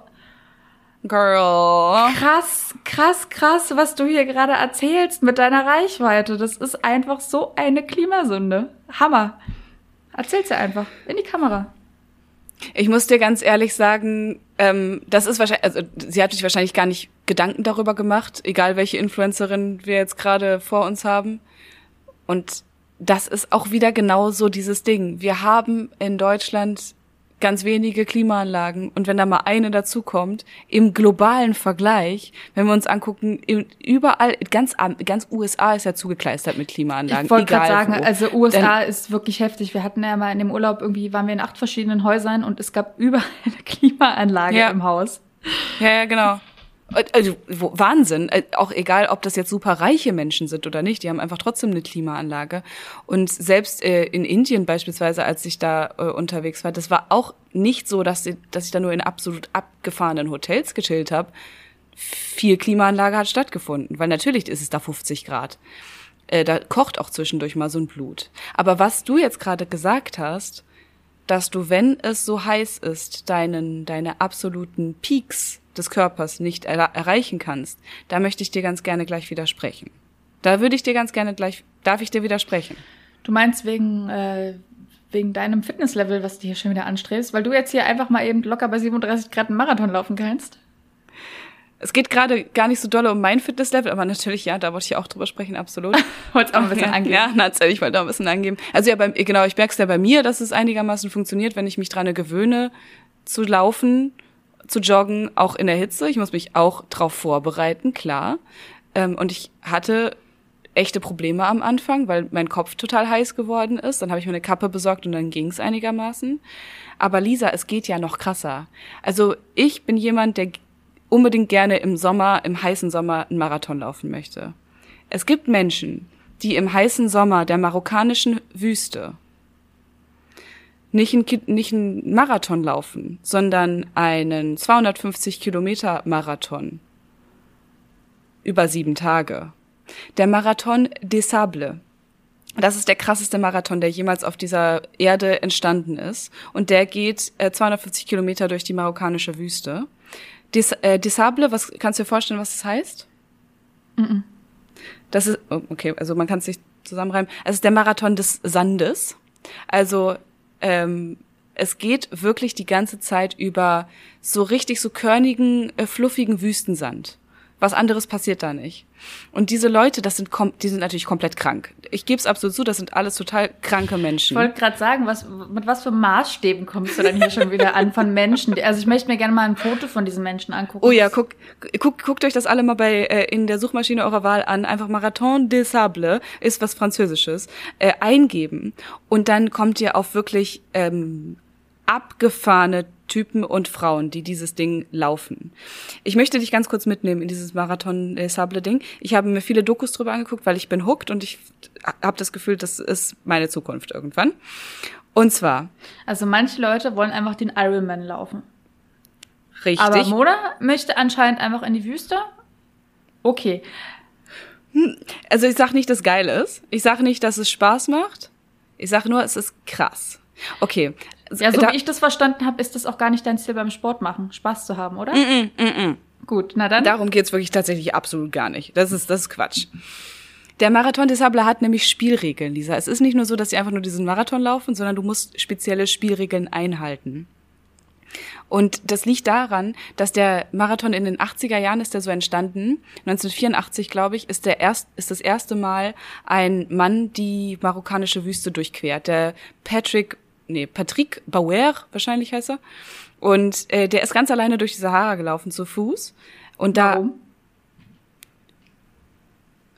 Girl. Krass, krass, krass, was du hier gerade erzählst mit deiner Reichweite. Das ist einfach so eine Klimasünde. Hammer. Erzähl's dir einfach in die Kamera. Ich muss dir ganz ehrlich sagen, ähm, das ist wahrscheinlich, also sie hat sich wahrscheinlich gar nicht Gedanken darüber gemacht, egal welche Influencerin wir jetzt gerade vor uns haben. Und das ist auch wieder genau so dieses Ding. Wir haben in Deutschland ganz wenige Klimaanlagen. Und wenn da mal eine dazukommt, im globalen Vergleich, wenn wir uns angucken, überall, ganz, ganz USA ist ja zugekleistert mit Klimaanlagen. Ich wollte gerade sagen, wo. also USA Denn, ist wirklich heftig. Wir hatten ja mal in dem Urlaub irgendwie, waren wir in acht verschiedenen Häusern und es gab überall eine Klimaanlage ja. im Haus. Ja, ja, genau. Also, Wahnsinn. Äh, auch egal, ob das jetzt super reiche Menschen sind oder nicht, die haben einfach trotzdem eine Klimaanlage. Und selbst äh, in Indien beispielsweise, als ich da äh, unterwegs war, das war auch nicht so, dass, ich, dass ich da nur in absolut abgefahrenen Hotels gechillt habe. Viel Klimaanlage hat stattgefunden, weil natürlich ist es da 50 Grad. Äh, da kocht auch zwischendurch mal so ein Blut. Aber was du jetzt gerade gesagt hast, dass du, wenn es so heiß ist, deinen, deine absoluten Peaks des Körpers nicht er erreichen kannst, da möchte ich dir ganz gerne gleich widersprechen. Da würde ich dir ganz gerne gleich, darf ich dir widersprechen? Du meinst wegen, äh, wegen deinem Fitnesslevel, was du hier schon wieder anstrebst, weil du jetzt hier einfach mal eben locker bei 37 Grad einen Marathon laufen kannst? Es geht gerade gar nicht so doll um mein Fitnesslevel, aber natürlich, ja, da wollte ich auch drüber sprechen, absolut. Wolltest auch ein bisschen ja, angeben. Ja, natürlich, ich wollte auch ein bisschen angeben. Also ja, bei, genau, ich merke es ja bei mir, dass es einigermaßen funktioniert, wenn ich mich dran gewöhne zu laufen zu joggen, auch in der Hitze. Ich muss mich auch drauf vorbereiten, klar. Ähm, und ich hatte echte Probleme am Anfang, weil mein Kopf total heiß geworden ist. Dann habe ich mir eine Kappe besorgt und dann ging es einigermaßen. Aber Lisa, es geht ja noch krasser. Also ich bin jemand, der unbedingt gerne im Sommer, im heißen Sommer einen Marathon laufen möchte. Es gibt Menschen, die im heißen Sommer der marokkanischen Wüste nicht ein, nicht ein Marathon laufen, sondern einen 250 Kilometer Marathon über sieben Tage. Der Marathon des Sables. Das ist der krasseste Marathon, der jemals auf dieser Erde entstanden ist. Und der geht äh, 250 Kilometer durch die marokkanische Wüste. Des, äh, des Sables, was kannst du dir vorstellen, was das heißt? Mm -mm. Das ist, oh, okay, also man kann es sich zusammenreimen. Es ist der Marathon des Sandes. Also ähm, es geht wirklich die ganze Zeit über so richtig so körnigen, äh, fluffigen Wüstensand. Was anderes passiert da nicht. Und diese Leute, das sind die sind natürlich komplett krank. Ich gebe es absolut zu, das sind alles total kranke Menschen. Ich wollte gerade sagen, was mit was für Maßstäben kommst du dann hier schon wieder an von Menschen? Also ich möchte mir gerne mal ein Foto von diesen Menschen angucken. Oh ja, guck, guck, guckt euch das alle mal bei äh, in der Suchmaschine eurer Wahl an. Einfach Marathon des Sables ist was Französisches äh, eingeben und dann kommt ihr auf wirklich ähm, abgefahrene Typen und Frauen, die dieses Ding laufen. Ich möchte dich ganz kurz mitnehmen in dieses Marathon des Sable Ding. Ich habe mir viele Dokus drüber angeguckt, weil ich bin hooked und ich habe das Gefühl, das ist meine Zukunft irgendwann. Und zwar. Also manche Leute wollen einfach den Ironman laufen. Richtig. Aber Mona möchte anscheinend einfach in die Wüste. Okay. Also ich sag nicht, dass geil ist. Ich sag nicht, dass es Spaß macht. Ich sag nur, es ist krass. Okay, ja, so da, wie ich das verstanden habe, ist das auch gar nicht dein Ziel beim Sport machen, Spaß zu haben, oder? Mm -mm, mm Gut, na dann. Darum geht's wirklich tatsächlich absolut gar nicht. Das ist, das ist Quatsch. Der Marathon des Sable hat nämlich Spielregeln, Lisa. Es ist nicht nur so, dass sie einfach nur diesen Marathon laufen, sondern du musst spezielle Spielregeln einhalten. Und das liegt daran, dass der Marathon in den 80er Jahren ist der so entstanden. 1984, glaube ich, ist der erst, ist das erste Mal ein Mann die marokkanische Wüste durchquert. Der Patrick nee, Patrick Bauer, wahrscheinlich heißt er. Und äh, der ist ganz alleine durch die Sahara gelaufen zu Fuß. Und da. Warum?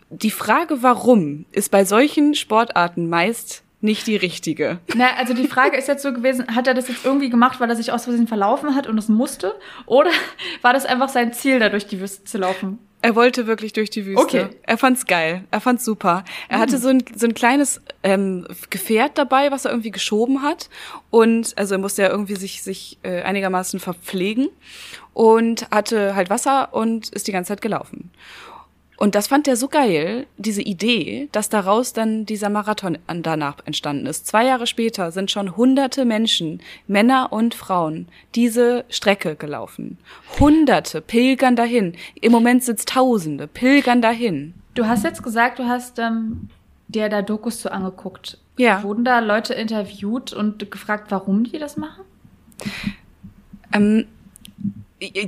Die Frage, warum, ist bei solchen Sportarten meist nicht die richtige. Na, also die Frage ist jetzt so gewesen, hat er das jetzt irgendwie gemacht, weil er sich aus Versehen verlaufen hat und es musste? Oder war das einfach sein Ziel, da durch die Wüste zu laufen? Er wollte wirklich durch die Wüste. Okay. Er fand's geil. Er fand's super. Er mhm. hatte so ein, so ein kleines ähm, Gefährt dabei, was er irgendwie geschoben hat. Und also er musste ja irgendwie sich, sich äh, einigermaßen verpflegen und hatte halt Wasser und ist die ganze Zeit gelaufen. Und das fand er so geil, diese Idee, dass daraus dann dieser Marathon danach entstanden ist. Zwei Jahre später sind schon hunderte Menschen, Männer und Frauen, diese Strecke gelaufen. Hunderte pilgern dahin. Im Moment es Tausende, pilgern dahin. Du hast jetzt gesagt, du hast ähm, dir da Dokus so angeguckt. Ja. Wurden da Leute interviewt und gefragt, warum die das machen? Ähm,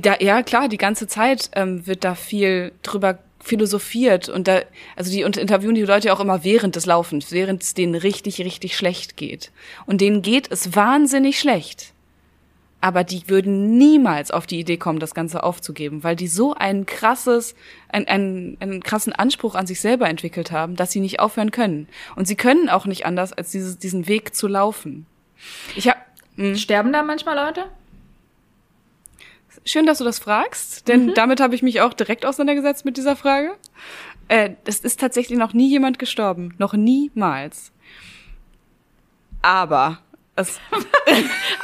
da, ja, klar, die ganze Zeit ähm, wird da viel drüber philosophiert und da, also die und interviewen die Leute auch immer während des Laufens, während es denen richtig, richtig schlecht geht. Und denen geht es wahnsinnig schlecht. aber die würden niemals auf die Idee kommen, das Ganze aufzugeben, weil die so ein krasses, ein, ein, einen krassen Anspruch an sich selber entwickelt haben, dass sie nicht aufhören können. Und sie können auch nicht anders, als dieses, diesen Weg zu laufen. Ich hab, mh. Sterben da manchmal Leute? Schön, dass du das fragst, denn Mhm. damit habe ich mich auch direkt auseinandergesetzt mit dieser Frage. Äh, es ist tatsächlich noch nie jemand gestorben. Noch niemals. Aber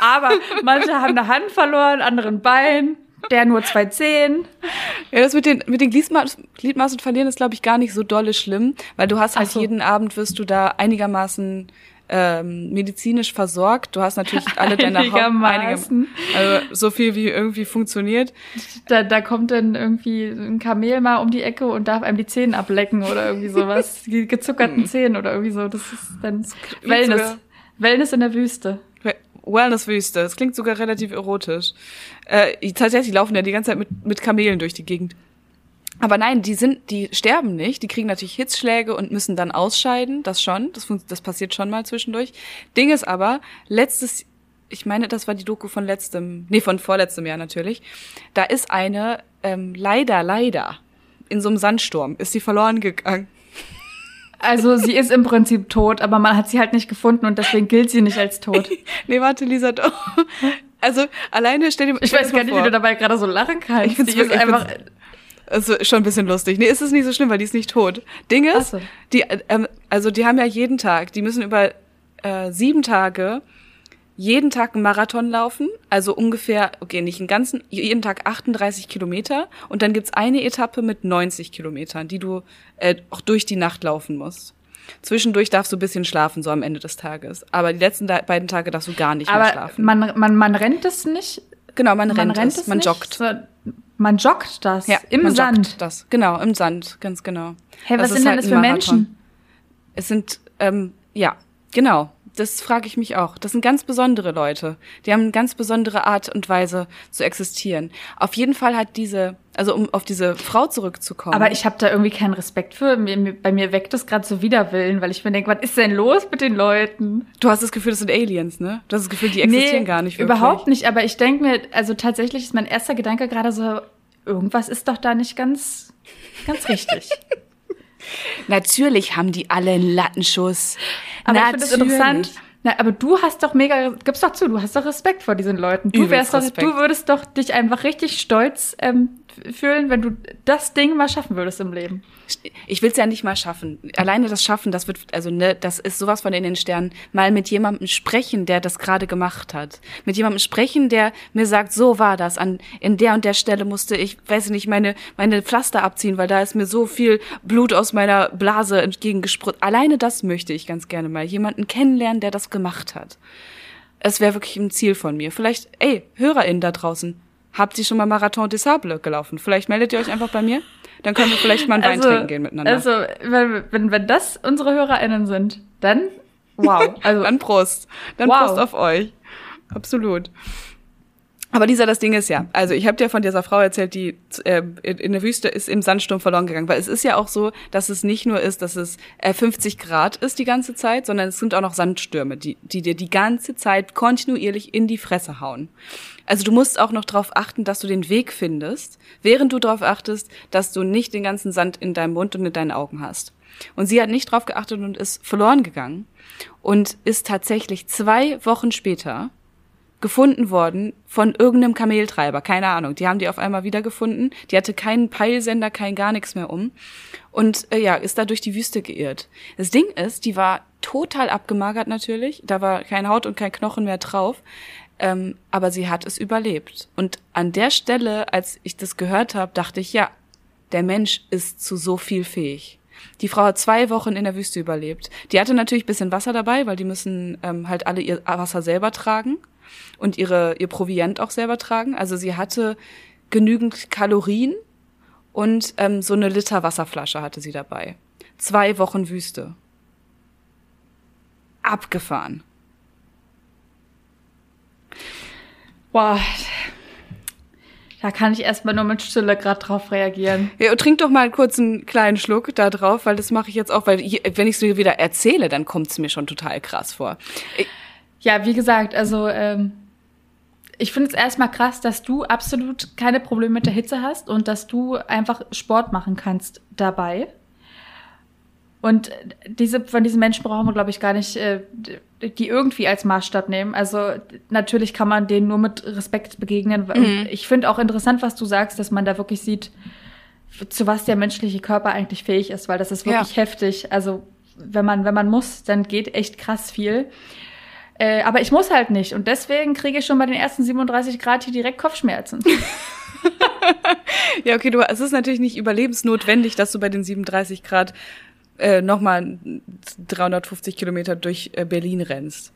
Aber manche haben eine Hand verloren, andere ein Bein, der nur zwei Zehen. ja, das mit den, mit den Gliedmaßen, Gliedmaßen verlieren ist, glaube ich, gar nicht so dolle schlimm, weil du hast halt so. jeden Abend wirst du da einigermaßen ähm, medizinisch versorgt. Du hast natürlich alle deine Haupt- also so viel wie irgendwie funktioniert. Da, da kommt dann irgendwie ein Kamel mal um die Ecke und darf einem die Zähne ablecken oder irgendwie sowas. Die gezuckerten Zähne oder irgendwie so. Das ist dann Wellness. sogar- Wellness in der Wüste. Wellness-Wüste. Das klingt sogar relativ erotisch. Äh, tatsächlich laufen ja die ganze Zeit mit, mit Kamelen durch die Gegend. Aber nein, die sind, die sterben nicht. Die kriegen natürlich Hitzschläge und müssen dann ausscheiden. Das schon. Das, das passiert schon mal zwischendurch. Ding ist aber, letztes, ich meine, das war die Doku von letztem, nee, von vorletztem Jahr natürlich. Da ist eine, ähm, leider, leider, in so einem Sandsturm, ist sie verloren gegangen. Also sie ist im Prinzip tot, aber man hat sie halt nicht gefunden und deswegen gilt sie nicht als tot. Nee, warte, Lisa, doch. Also, alleine stell dir Ich weiß gar nicht, vor. wie du dabei gerade so lachen kannst. Ich find's Die ist einfach. Also schon ein bisschen lustig. Nee, ist es nicht so schlimm, weil die ist nicht tot. Ding ist, so. die, ähm, also die haben ja jeden Tag, die müssen über äh, sieben Tage jeden Tag einen Marathon laufen, also ungefähr, okay, nicht einen ganzen, jeden Tag 38 Kilometer und dann gibt's eine Etappe mit 90 Kilometern, die du äh, auch durch die Nacht laufen musst. Zwischendurch darfst du ein bisschen schlafen, so am Ende des Tages. Aber die letzten beiden Tage darfst du gar nicht mehr Aber schlafen. man, man, man rennt es nicht. genau, man, Man rennt, rennt es, es man nicht, joggt. so- Man joggt das Ja, im man Sand. Joggt das. Genau, im Sand, ganz genau. Hey, was ist sind denn halt das für. Menschen? Es sind, ähm, ja, genau. Das frage ich mich auch. Das sind ganz besondere Leute. Die haben eine ganz besondere Art und Weise zu existieren. Auf jeden Fall hat diese, also um auf diese Frau zurückzukommen. Aber ich habe da irgendwie keinen Respekt für. Bei mir weckt das gerade so Widerwillen, weil ich mir denke, was ist denn los mit den Leuten? du hast das Gefühl, das sind Aliens, ne? Du hast das Gefühl, die existieren gar nicht wirklich. überhaupt nicht. Aber ich denke mir, also tatsächlich ist mein erster Gedanke gerade so, irgendwas ist doch da nicht ganz, ganz richtig. Natürlich haben die alle einen Lattenschuss. Aber ich finde das Natürlich. interessant. Na, aber du hast doch mega, gib's doch zu, du hast doch Respekt vor diesen Leuten. Du wärst doch, du würdest doch dich einfach richtig stolz ähm, fühlen, wenn du das Ding mal schaffen würdest im Leben. Ich will es ja nicht mal schaffen. Alleine das Schaffen, das wird, also ne, das ist sowas von in den Sternen. Mal mit jemandem sprechen, der das gerade gemacht hat. Mit jemandem sprechen, der mir sagt, so war das. An in der und der Stelle musste ich, weiß ich nicht, meine meine Pflaster abziehen, weil da ist mir so viel Blut aus meiner Blase entgegengesprüht. Alleine das möchte ich ganz gerne mal. Jemanden kennenlernen, der das gemacht hat. Es wäre wirklich ein Ziel von mir. Vielleicht, ey, HörerInnen da draußen, habt ihr schon mal Marathon des Sables gelaufen? Vielleicht meldet ihr euch einfach bei mir. Dann können wir vielleicht mal einen Wein trinken gehen miteinander. Also, wenn, wenn, wenn das unsere HörerInnen sind, dann wow. Also, Dann Prost. Dann Wow. Prost auf euch. Absolut. Aber Lisa, das Ding ist ja, also ich habe dir von dieser Frau erzählt, die äh, in der Wüste ist im Sandsturm verloren gegangen, weil es ist ja auch so, dass es nicht nur ist, dass es äh, 50 Grad ist die ganze Zeit, sondern es sind auch noch Sandstürme, die, die dir die ganze Zeit kontinuierlich in die Fresse hauen. Also du musst auch noch darauf achten, dass du den Weg findest, während du darauf achtest, dass du nicht den ganzen Sand in deinem Mund und in deinen Augen hast. Und sie hat nicht drauf geachtet und ist verloren gegangen und ist tatsächlich zwei Wochen später gefunden worden von irgendeinem Kameltreiber, keine Ahnung. Die haben die auf einmal wiedergefunden. Die hatte keinen Peilsender, kein gar nichts mehr um. Und äh, ja, ist da durch die Wüste geirrt. Das Ding ist, die war total abgemagert natürlich. Da war kein Haut und kein Knochen mehr drauf. Ähm, aber sie hat es überlebt. Und an der Stelle, als ich das gehört habe, dachte ich, ja, der Mensch ist zu so viel fähig. Die Frau hat zwei Wochen in der Wüste überlebt. Die hatte natürlich bisschen Wasser dabei, weil die müssen ähm, halt alle ihr Wasser selber tragen und ihre, ihr Proviant auch selber tragen. Also sie hatte genügend Kalorien und ähm, so eine Liter Wasserflasche hatte sie dabei. Zwei Wochen Wüste. Abgefahren. wow. Da kann ich erstmal nur mit Stille gerade drauf reagieren. Ja, trink doch mal kurz einen kleinen Schluck da drauf, weil das mache ich jetzt auch, weil hier, wenn ich es dir wieder erzähle, dann kommt es mir schon total krass vor. Ich, Ja, wie gesagt, also ähm, ich finde es erstmal krass, dass du absolut keine Probleme mit der Hitze hast und dass du einfach Sport machen kannst dabei. Und diese, von diesen Menschen brauchen wir, glaube ich, gar nicht, äh, die irgendwie als Maßstab nehmen. Also natürlich kann man denen nur mit Respekt begegnen. Mhm. Ich finde auch interessant, was du sagst, dass man da wirklich sieht, zu was der menschliche Körper eigentlich fähig ist, weil das ist wirklich ja. heftig. Also wenn man, wenn man muss, dann geht echt krass viel. Äh, aber ich muss halt nicht. Und deswegen kriege ich schon bei den ersten 37 Grad hier direkt Kopfschmerzen. ja, okay, du, es ist natürlich nicht überlebensnotwendig, dass du bei den 37 Grad äh, nochmal 350 Kilometer durch äh, Berlin rennst.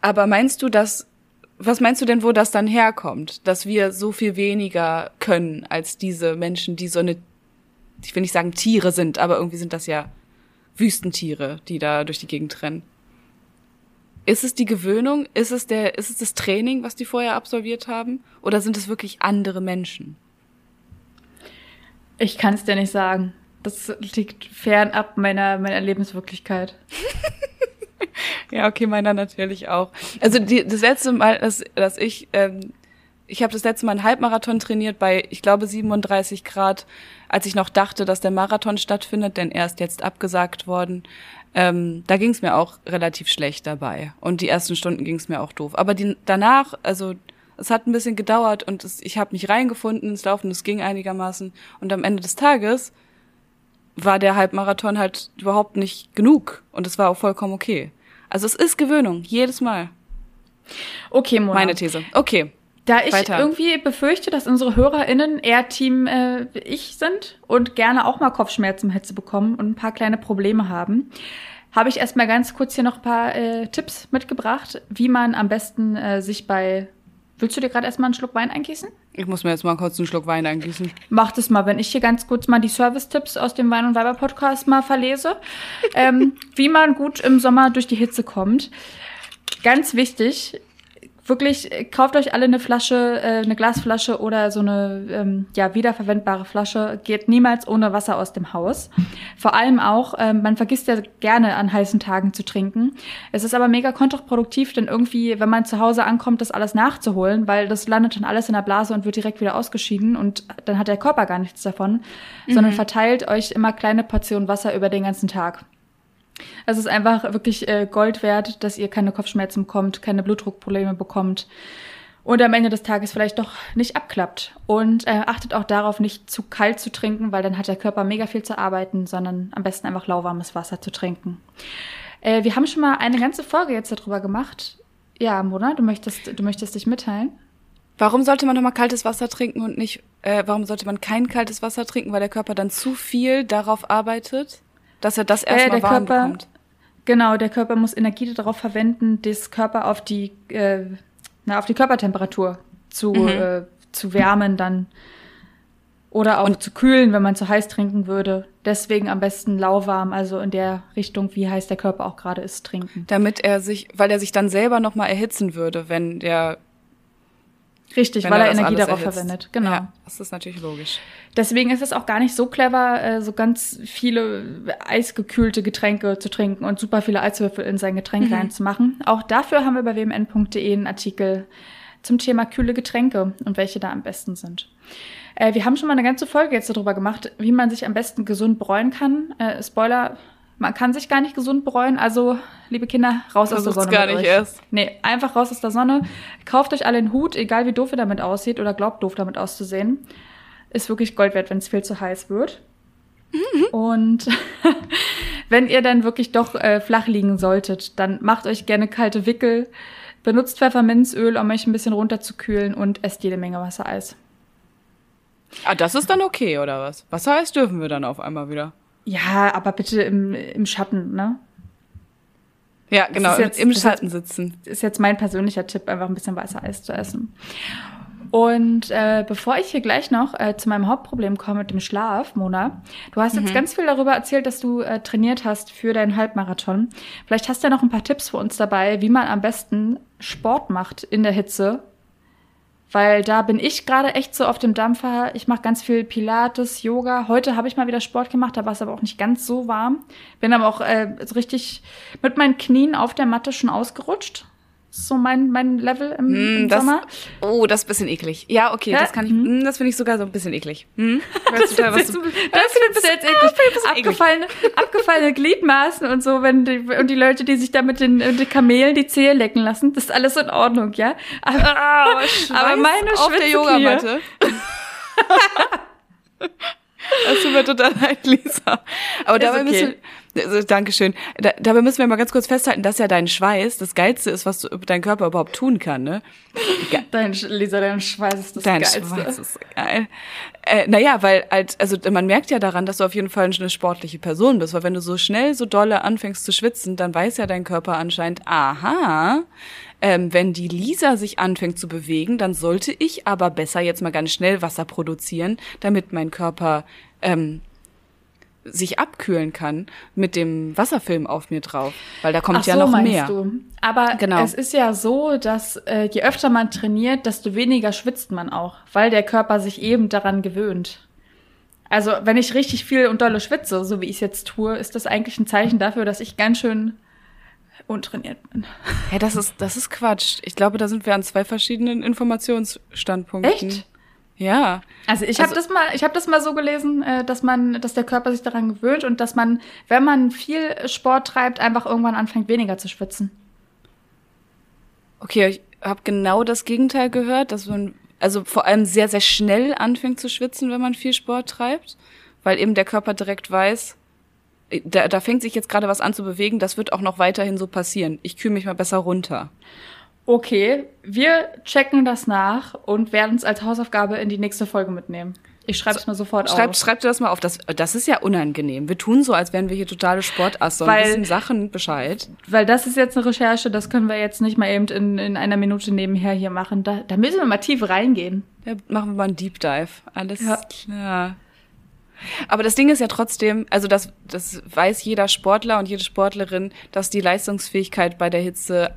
Aber meinst du, dass, was meinst du denn, wo das dann herkommt, dass wir so viel weniger können als diese Menschen, die so eine, ich will nicht sagen Tiere sind, aber irgendwie sind das ja Wüstentiere, die da durch die Gegend rennen? Ist es die Gewöhnung? Ist es der, ist es das Training, was die vorher absolviert haben? Oder sind es wirklich andere Menschen? Ich kann es dir nicht sagen. Das liegt fernab meiner, meiner Lebenswirklichkeit. ja, okay, meiner natürlich auch. Also die, das letzte Mal, dass, dass ich, ähm, ich habe das letzte Mal einen Halbmarathon trainiert bei, ich glaube, 37 Grad, als ich noch dachte, dass der Marathon stattfindet, denn er ist jetzt abgesagt worden. Ähm, da ging es mir auch relativ schlecht dabei. Und die ersten Stunden ging es mir auch doof. Aber die, danach, also es hat ein bisschen gedauert und es, ich habe mich reingefunden ins Laufen, es ging einigermaßen. Und am Ende des Tages war der Halbmarathon halt überhaupt nicht genug. Und es war auch vollkommen okay. Also es ist Gewöhnung, jedes Mal. Okay, Mona. Meine These. Okay. Da ich Weiter. irgendwie befürchte, dass unsere HörerInnen eher Team äh, ich sind und gerne auch mal Kopfschmerzen Hitze bekommen und ein paar kleine Probleme haben, habe ich erstmal ganz kurz hier noch ein paar äh, Tipps mitgebracht, wie man am besten äh, sich bei. Willst du dir gerade erstmal einen Schluck Wein eingießen? Ich muss mir jetzt mal kurz einen Schluck Wein eingießen. Mach das mal, wenn ich hier ganz kurz mal die Service-Tipps aus dem Wein- und Weiber-Podcast mal verlese, ähm, wie man gut im Sommer durch die Hitze kommt. Ganz wichtig, wirklich, äh, kauft euch alle eine Flasche, äh, eine Glasflasche oder so eine ähm, ja, wiederverwendbare Flasche. Geht niemals ohne Wasser aus dem Haus. Vor allem auch, ähm, man vergisst ja gerne an heißen Tagen zu trinken. Es ist aber mega kontraproduktiv, denn irgendwie, wenn man zu Hause ankommt, das alles nachzuholen, weil das landet dann alles in der Blase und wird direkt wieder ausgeschieden und dann hat der Körper gar nichts davon, mhm. sondern verteilt euch immer kleine Portionen Wasser über den ganzen Tag. Es ist einfach wirklich äh, Gold wert, dass ihr keine Kopfschmerzen bekommt, keine Blutdruckprobleme bekommt und am Ende des Tages vielleicht doch nicht abklappt. Und äh, achtet auch darauf, nicht zu kalt zu trinken, weil dann hat der Körper mega viel zu arbeiten, sondern am besten einfach lauwarmes Wasser zu trinken. Äh, wir haben schon mal eine ganze Folge jetzt darüber gemacht. Ja, Mona, du möchtest, du möchtest dich mitteilen? Warum sollte man nochmal kaltes Wasser trinken und nicht, äh, warum sollte man kein kaltes Wasser trinken, weil der Körper dann zu viel darauf arbeitet? Dass er das erstmal äh, warm Körper, bekommt. Genau, der Körper muss Energie darauf verwenden, das Körper auf die, äh, na, auf die Körpertemperatur zu, mhm. äh, zu wärmen dann. Oder auch und zu kühlen, wenn man zu heiß trinken würde. Deswegen am besten lauwarm, also in der Richtung, wie heiß der Körper auch gerade ist, trinken. Damit er sich, weil er sich dann selber nochmal erhitzen würde, wenn der Richtig, weil er, er Energie darauf erhitzt. verwendet. Genau. Ja, das ist natürlich logisch. Deswegen ist es auch gar nicht so clever, äh, so ganz viele eisgekühlte Getränke zu trinken und super viele Eiswürfel in sein Getränk mhm. reinzumachen. Auch dafür haben wir bei wmn.de einen Artikel zum Thema kühle Getränke und welche da am besten sind. Äh, wir haben schon mal eine ganze Folge jetzt darüber gemacht, wie man sich am besten gesund bräuen kann. Äh, Spoiler, man kann sich gar nicht gesund bereuen. Also, liebe Kinder, raus aus der Sonne. gar nicht euch. erst. Nee, einfach raus aus der Sonne. Kauft euch alle einen Hut, egal wie doof ihr damit aussieht oder glaubt doof damit auszusehen. Ist wirklich Gold wert, wenn es viel zu heiß wird. Mhm. Und wenn ihr dann wirklich doch äh, flach liegen solltet, dann macht euch gerne kalte Wickel, benutzt Pfefferminzöl, um euch ein bisschen runterzukühlen und esst jede Menge Wassereis. Ah, das ist dann okay, oder was? Wassereis dürfen wir dann auf einmal wieder. Ja, aber bitte im, im Schatten, ne? Ja, genau, jetzt, im Schatten sitzen. Ist jetzt mein persönlicher Tipp, einfach ein bisschen weißer Eis zu essen. Und äh, bevor ich hier gleich noch äh, zu meinem Hauptproblem komme mit dem Schlaf, Mona, du hast mhm. jetzt ganz viel darüber erzählt, dass du äh, trainiert hast für deinen Halbmarathon. Vielleicht hast du ja noch ein paar Tipps für uns dabei, wie man am besten Sport macht in der Hitze, weil da bin ich gerade echt so auf dem Dampfer. Ich mache ganz viel Pilates, Yoga. Heute habe ich mal wieder Sport gemacht, da war es aber auch nicht ganz so warm. Bin aber auch äh, richtig mit meinen Knien auf der Matte schon ausgerutscht. So mein, mein Level im, Mm, im das, Sommer. oh, das ist ein bisschen eklig. Ja, okay, Ja? das kann ich, mm, das finde ich sogar so ein bisschen eklig. Hm? Weißt du, da, was Das, du, das findest du jetzt eklig. Abgefallene, abgefallene Gliedmaßen und so, wenn die, und die Leute, die sich da mit den, mit den Kamelen die Zehe lecken lassen, das ist alles in Ordnung, ja? Aber, aber, aber meine auf der Yogamatte. Das tut mir total leid, Lisa. Aber dabei okay. müssen also, Dankeschön. Da, dabei müssen wir mal ganz kurz festhalten, dass ja dein Schweiß das Geilste ist, was du, dein Körper überhaupt tun kann, ne? Dein, Sch- Lisa, dein Schweiß ist das Dein Geilste. Schweiß ist geil. Äh, naja, weil als, also man merkt ja daran, dass du auf jeden Fall eine sportliche Person bist, weil wenn du so schnell, so dolle anfängst zu schwitzen, dann weiß ja dein Körper anscheinend, aha, ähm, wenn die Lisa sich anfängt zu bewegen, dann sollte ich aber besser jetzt mal ganz schnell Wasser produzieren, damit mein Körper ähm, sich abkühlen kann mit dem Wasserfilm auf mir drauf, weil da kommt Ach ja so, noch meinst mehr. Du. Aber Genau. es ist ja so, dass äh, je öfter man trainiert, desto weniger schwitzt man auch, weil der Körper sich eben daran gewöhnt. Also wenn ich richtig viel und dolle schwitze, so wie ich es jetzt tue, ist das eigentlich ein Zeichen dafür, dass ich ganz schön untrainiert bin. Hey, das ist das ist Quatsch. Ich glaube, da sind wir an zwei verschiedenen Informationsstandpunkten. Echt? Ja. Also ich Also- habe das mal, ich habe das mal so gelesen, äh, dass man, dass der Körper sich daran gewöhnt und dass man, wenn man viel Sport treibt, einfach irgendwann anfängt weniger zu schwitzen. Okay, ich habe genau das Gegenteil gehört, dass man also vor allem sehr, sehr schnell anfängt zu schwitzen, wenn man viel Sport treibt, weil eben der Körper direkt weiß, äh, da, da fängt sich jetzt gerade was an zu bewegen, das wird auch noch weiterhin so passieren. Ich kühle mich mal besser runter. Okay, wir checken das nach und werden es als Hausaufgabe in die nächste Folge mitnehmen. Ich schreibe es mir sofort Schreib, auf. schreib dir das mal auf. Das, das ist ja unangenehm. Wir tun so, als wären wir hier totale Sportasse und wissen Sachen Bescheid. Weil das ist jetzt eine Recherche, das können wir jetzt nicht mal eben in, in einer Minute nebenher hier machen. Da, da müssen wir mal tief reingehen. Ja, machen wir mal einen Deep Dive. Alles Ja. klar. Aber das Ding ist ja trotzdem, also das, das weiß jeder Sportler und jede Sportlerin, dass die Leistungsfähigkeit bei der Hitze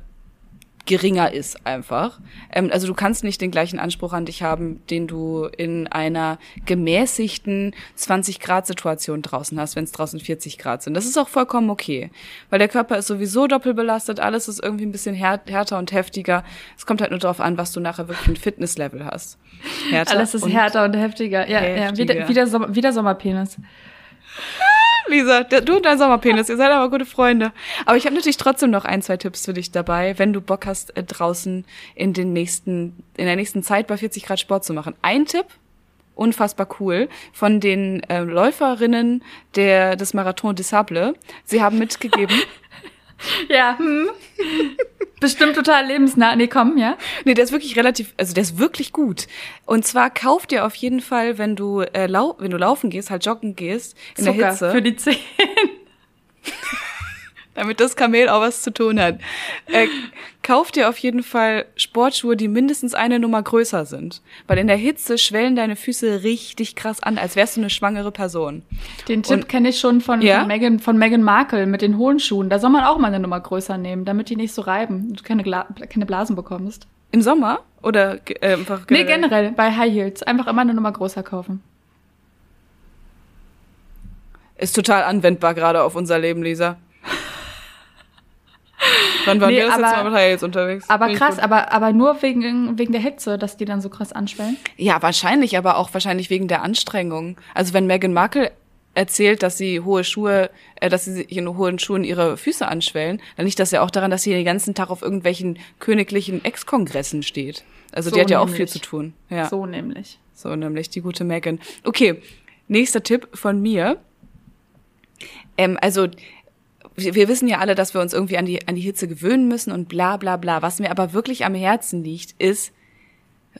geringer ist einfach. Ähm, also du kannst nicht den gleichen Anspruch an dich haben, den du in einer gemäßigten 20-Grad-Situation draußen hast, wenn es draußen 40 Grad sind. Das ist auch vollkommen okay, weil der Körper ist sowieso doppelbelastet, alles ist irgendwie ein bisschen här härter und heftiger. Es kommt halt nur darauf an, was du nachher wirklich ein Fitnesslevel hast. Härter Alles ist härter und heftiger. Ja, ja heftiger. wieder, wieder, Sommer, wieder Sommerpenis. Lisa, du und dein Sommerpenis, ihr seid aber gute Freunde. Aber ich habe natürlich trotzdem noch ein, zwei Tipps für dich dabei, wenn du Bock hast, äh, draußen in den nächsten, in der nächsten Zeit bei 40 Grad Sport zu machen. Ein Tipp, unfassbar cool, von den äh, Läuferinnen der, des Marathon des Sables. Sie haben mitgegeben, Ja, hm. Bestimmt total lebensnah. Nee, komm, ja. nee, der ist wirklich relativ, also der ist wirklich gut. Und zwar kauf dir auf jeden Fall, wenn du, äh, lau wenn du laufen gehst, halt joggen gehst, in Zucker der Hitze. für die Zähne. damit das Kamel auch was zu tun hat. Äh, kauf dir auf jeden Fall Sportschuhe, die mindestens eine Nummer größer sind. Weil in der Hitze schwellen deine Füße richtig krass an, als wärst du eine schwangere Person. Den Tipp kenne ich schon von, Ja? von, Meghan, von Meghan Markle mit den hohen Schuhen. Da soll man auch mal eine Nummer größer nehmen, damit die nicht so reiben und du keine, Gla keine Blasen bekommst. Im Sommer? Oder äh, einfach Nee, generell, bei High Heels. Einfach immer eine Nummer größer kaufen. Ist total anwendbar gerade auf unser Leben, Lisa. Wann waren Nee, wir das jetzt aber- mal mit High Heels unterwegs? Aber ich krass, aber, aber nur wegen, wegen der Hitze, dass die dann so krass anschwellen. Ja, wahrscheinlich, aber auch wahrscheinlich wegen der Anstrengung. Also wenn Meghan Markle erzählt, dass sie hohe Schuhe, äh, dass sie sich in hohen Schuhen ihre Füße anschwellen, dann liegt das ja auch daran, dass sie den ganzen Tag auf irgendwelchen königlichen Ex-Kongressen steht. Also So die hat ja auch viel nämlich. zu tun. Ja, so. So nämlich. nämlich die gute Meghan. Okay, nächster Tipp von mir. Ähm, also wir, wissen ja alle, dass wir uns irgendwie an die, an die Hitze gewöhnen müssen und bla bla bla. Was mir aber wirklich am Herzen liegt, ist,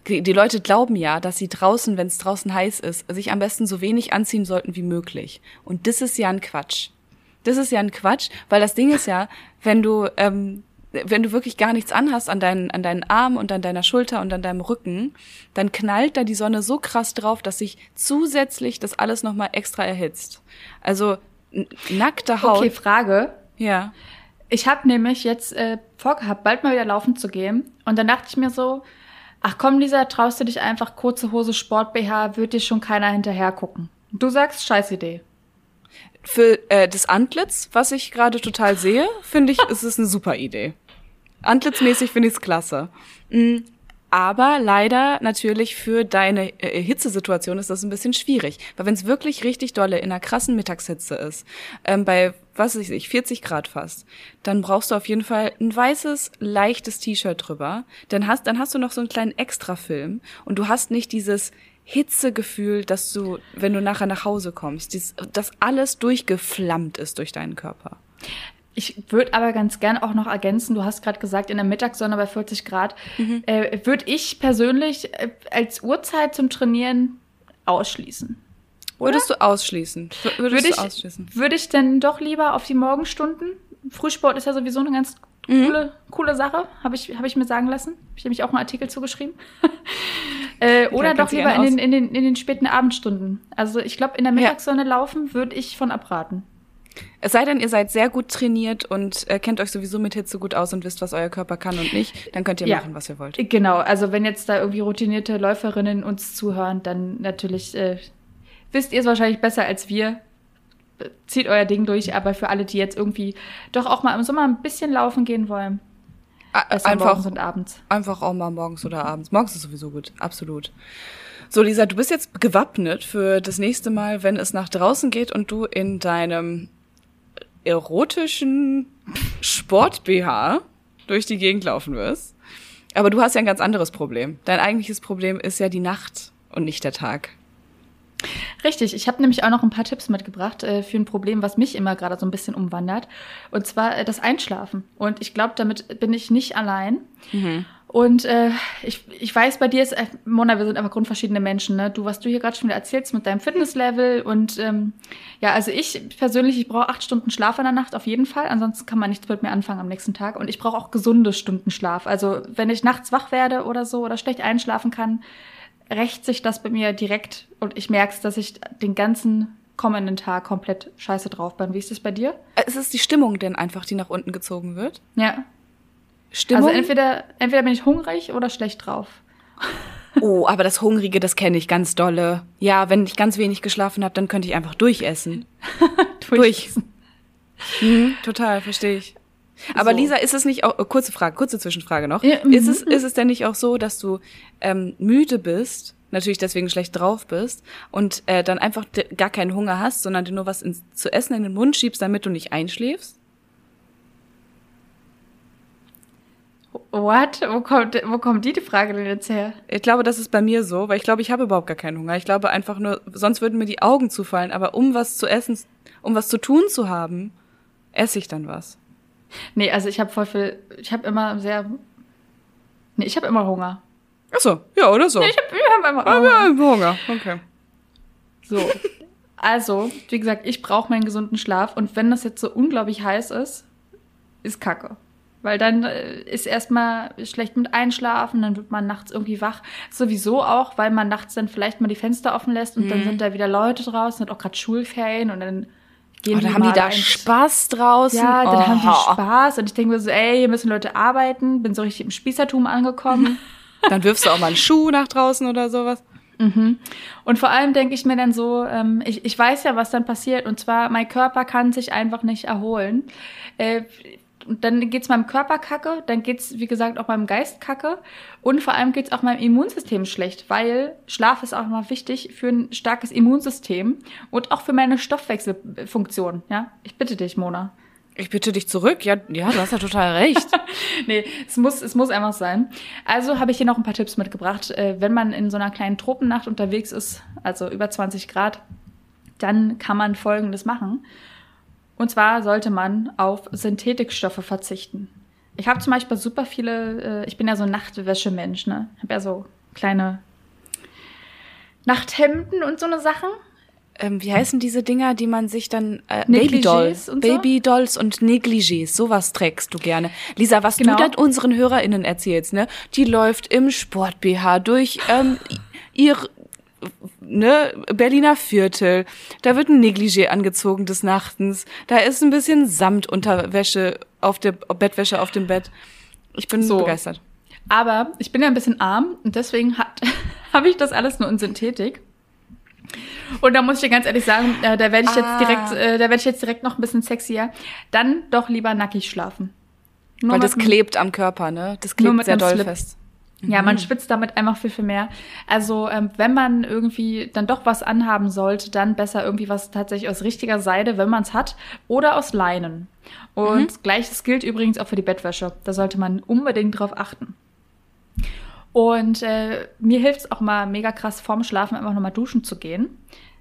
die Leute glauben ja, dass sie draußen, wenn es draußen heiß ist, sich am besten so wenig anziehen sollten wie möglich. Und das ist ja ein Quatsch. Das ist ja ein Quatsch, weil das Ding ist ja, wenn du, ähm, wenn du wirklich gar nichts anhast an deinen, an deinen Armen und an deiner Schulter und an deinem Rücken, dann knallt da die Sonne so krass drauf, dass sich zusätzlich das alles nochmal extra erhitzt. Also nackte Haut. Okay, Frage. Ja. Ich habe nämlich jetzt äh, vorgehabt, bald mal wieder laufen zu gehen. Und dann dachte ich mir so, ach komm, Lisa, traust du dich einfach kurze Hose, Sport BH, wird dir schon keiner hinterher gucken. Du sagst, scheiß Idee. Für äh, das Antlitz, was ich gerade total sehe, finde ich, ist es eine super Idee. Antlitzmäßig finde ich es klasse. Mhm. Aber leider natürlich für deine äh, Hitzesituation ist das ein bisschen schwierig. Weil wenn es wirklich richtig dolle in einer krassen Mittagshitze ist, ähm, bei, was weiß ich, 40 Grad fast, dann brauchst du auf jeden Fall ein weißes, leichtes T-Shirt drüber. Dann hast, dann hast du noch so einen kleinen Extrafilm und du hast nicht dieses Hitzegefühl, dass du, wenn du nachher nach Hause kommst, dies, dass alles durchgeflammt ist durch deinen Körper. Ich würde aber ganz gern auch noch ergänzen, du hast gerade gesagt, in der Mittagssonne bei 40 Grad, mhm. äh, würde ich persönlich äh, als Uhrzeit zum Trainieren ausschließen. Oder? Würdest du ausschließen? Würdest würde ich, du ausschließen? Würde ich denn doch lieber auf die Morgenstunden? Frühsport ist ja sowieso eine ganz mhm. coole, coole Sache, habe ich, hab ich mir sagen lassen. Hab ich nämlich auch einen Artikel zugeschrieben. äh, oder doch lieber in den, in, den, in den späten Abendstunden. Also ich glaube, in der Mittagssonne ja. laufen würde ich von abraten. Es sei denn, ihr seid sehr gut trainiert und äh, kennt euch sowieso mit Hitze gut aus und wisst, was euer Körper kann und nicht, dann könnt ihr ja. machen, was ihr wollt. Genau, also wenn jetzt da irgendwie routinierte Läuferinnen uns zuhören, dann natürlich äh, wisst ihr es wahrscheinlich besser als wir. Zieht euer Ding durch, aber für alle, die jetzt irgendwie doch auch mal im Sommer ein bisschen laufen gehen wollen, einfach, morgens und abends. Einfach auch mal morgens oder abends. Morgens ist sowieso gut, absolut. So, Lisa, du bist jetzt gewappnet für das nächste Mal, wenn es nach draußen geht und du in deinem erotischen Sport-BH durch die Gegend laufen wirst. Aber du hast ja ein ganz anderes Problem. Dein eigentliches Problem ist ja die Nacht und nicht der Tag. Richtig, ich habe nämlich auch noch ein paar Tipps mitgebracht äh, für ein Problem, was mich immer gerade so ein bisschen umwandert. Und zwar äh, das Einschlafen. Und ich glaube, damit bin ich nicht allein. Mhm. Und äh, ich, ich weiß, bei dir ist, äh, Mona, wir sind einfach grundverschiedene Menschen. Ne? Du, was du hier gerade schon wieder erzählst mit deinem Fitnesslevel. Und ähm, ja, also ich persönlich, ich brauche acht Stunden Schlaf in der Nacht auf jeden Fall. Ansonsten kann man nichts mit mir anfangen am nächsten Tag. Und ich brauche auch gesunde Stunden Schlaf. Also wenn ich nachts wach werde oder so oder schlecht einschlafen kann, rächt sich das bei mir direkt und ich merke es, dass ich den ganzen kommenden Tag komplett scheiße drauf bin. Wie ist das bei dir? Äh, ist es die Stimmung denn einfach, die nach unten gezogen wird? Ja. Stimmung? Also entweder, entweder bin ich hungrig oder schlecht drauf. Oh, aber das Hungrige, das kenne ich ganz dolle. Ja, wenn ich ganz wenig geschlafen habe, dann könnte ich einfach durchessen. durchessen. Durch. Mhm, total, verstehe ich. Aber so. Lisa, ist es nicht auch, äh, kurze Frage, kurze Zwischenfrage noch. Ja, ist, es, mhm. ist es denn nicht auch so, dass du ähm, müde bist, natürlich deswegen schlecht drauf bist und äh, dann einfach gar keinen Hunger hast, sondern dir nur was ins, zu essen in den Mund schiebst, damit du nicht einschläfst? What? Wo kommt, wo kommt die, die Frage denn jetzt her? Ich glaube, das ist bei mir so, weil ich glaube, ich habe überhaupt gar keinen Hunger. Ich glaube einfach nur, sonst würden mir die Augen zufallen, aber um was zu essen, um was zu tun zu haben, esse ich dann was. Nee, also ich habe voll viel, ich habe immer sehr, nee, ich habe immer Hunger. Ach so, ja, oder so. Nee, ich habe hab immer Hunger. Ja, Hunger, okay. So, also, wie gesagt, ich brauche meinen gesunden Schlaf und wenn das jetzt so unglaublich heiß ist, ist Kacke. Weil dann äh, ist erstmal schlecht mit Einschlafen, dann wird man nachts irgendwie wach. Sowieso auch, weil man nachts dann vielleicht mal die Fenster offen lässt und mhm. dann sind da wieder Leute draußen, sind auch gerade Schulferien und dann Gehen oh, dann haben die da Spaß draußen. Ja, dann oh. haben die oh. Spaß. Und ich denke mir so, ey, hier müssen Leute arbeiten. Bin so richtig im Spießertum angekommen. dann wirfst du auch mal einen Schuh nach draußen oder sowas. Mhm. Und vor allem denke ich mir dann so, ähm, ich, ich weiß ja, was dann passiert. Und zwar, mein Körper kann sich einfach nicht erholen. Äh, und dann geht's meinem Körper kacke, dann geht's wie gesagt, auch meinem Geist kacke. Und vor allem geht's auch meinem Immunsystem schlecht, weil Schlaf ist auch immer wichtig für ein starkes Immunsystem und auch für meine Stoffwechselfunktion. Ja, ich bitte dich, Mona. Ich bitte dich zurück. Ja, ja, du hast ja total recht. nee, es muss, es muss einfach sein. Also habe ich hier noch ein paar Tipps mitgebracht. Äh, wenn man in so einer kleinen Tropennacht unterwegs ist, also über 20 Grad, dann kann man Folgendes machen. Und zwar sollte man auf Synthetikstoffe verzichten. Ich habe zum Beispiel super viele, äh, ich bin ja so ein Nachtwäschemensch, ne? Ich habe ja so kleine Nachthemden und so eine Sachen. Ähm, wie heißen diese Dinger, die man sich dann äh, Babydolls und so? Babydolls und Negligés, sowas trägst du gerne. Lisa, was genau. du dann unseren HörerInnen erzählst, ne? Die läuft im Sport BH durch ähm, ihr ne, Berliner Viertel, da wird ein Negligé angezogen des Nachtens, da ist ein bisschen Samtunterwäsche auf der Bettwäsche auf dem Bett. Ich bin so begeistert. Aber ich bin ja ein bisschen arm und deswegen habe ich das alles nur in Synthetik. Und da muss ich dir ganz ehrlich sagen, äh, da werde ich ah. jetzt direkt, äh, da werde ich jetzt direkt noch ein bisschen sexier. Dann doch lieber nackig schlafen. Nur Weil das klebt am Körper, ne? Das klebt sehr doll Slip. fest. Ja, Mhm. man schwitzt damit einfach viel, viel mehr. Also ähm, wenn man irgendwie dann doch was anhaben sollte, dann besser irgendwie was tatsächlich aus richtiger Seide, wenn man es hat, oder aus Leinen. Und Mhm. gleiches gilt übrigens auch für die Bettwäsche. Da sollte man unbedingt drauf achten. Und äh, mir hilft es auch mal mega krass vorm Schlafen einfach nochmal duschen zu gehen.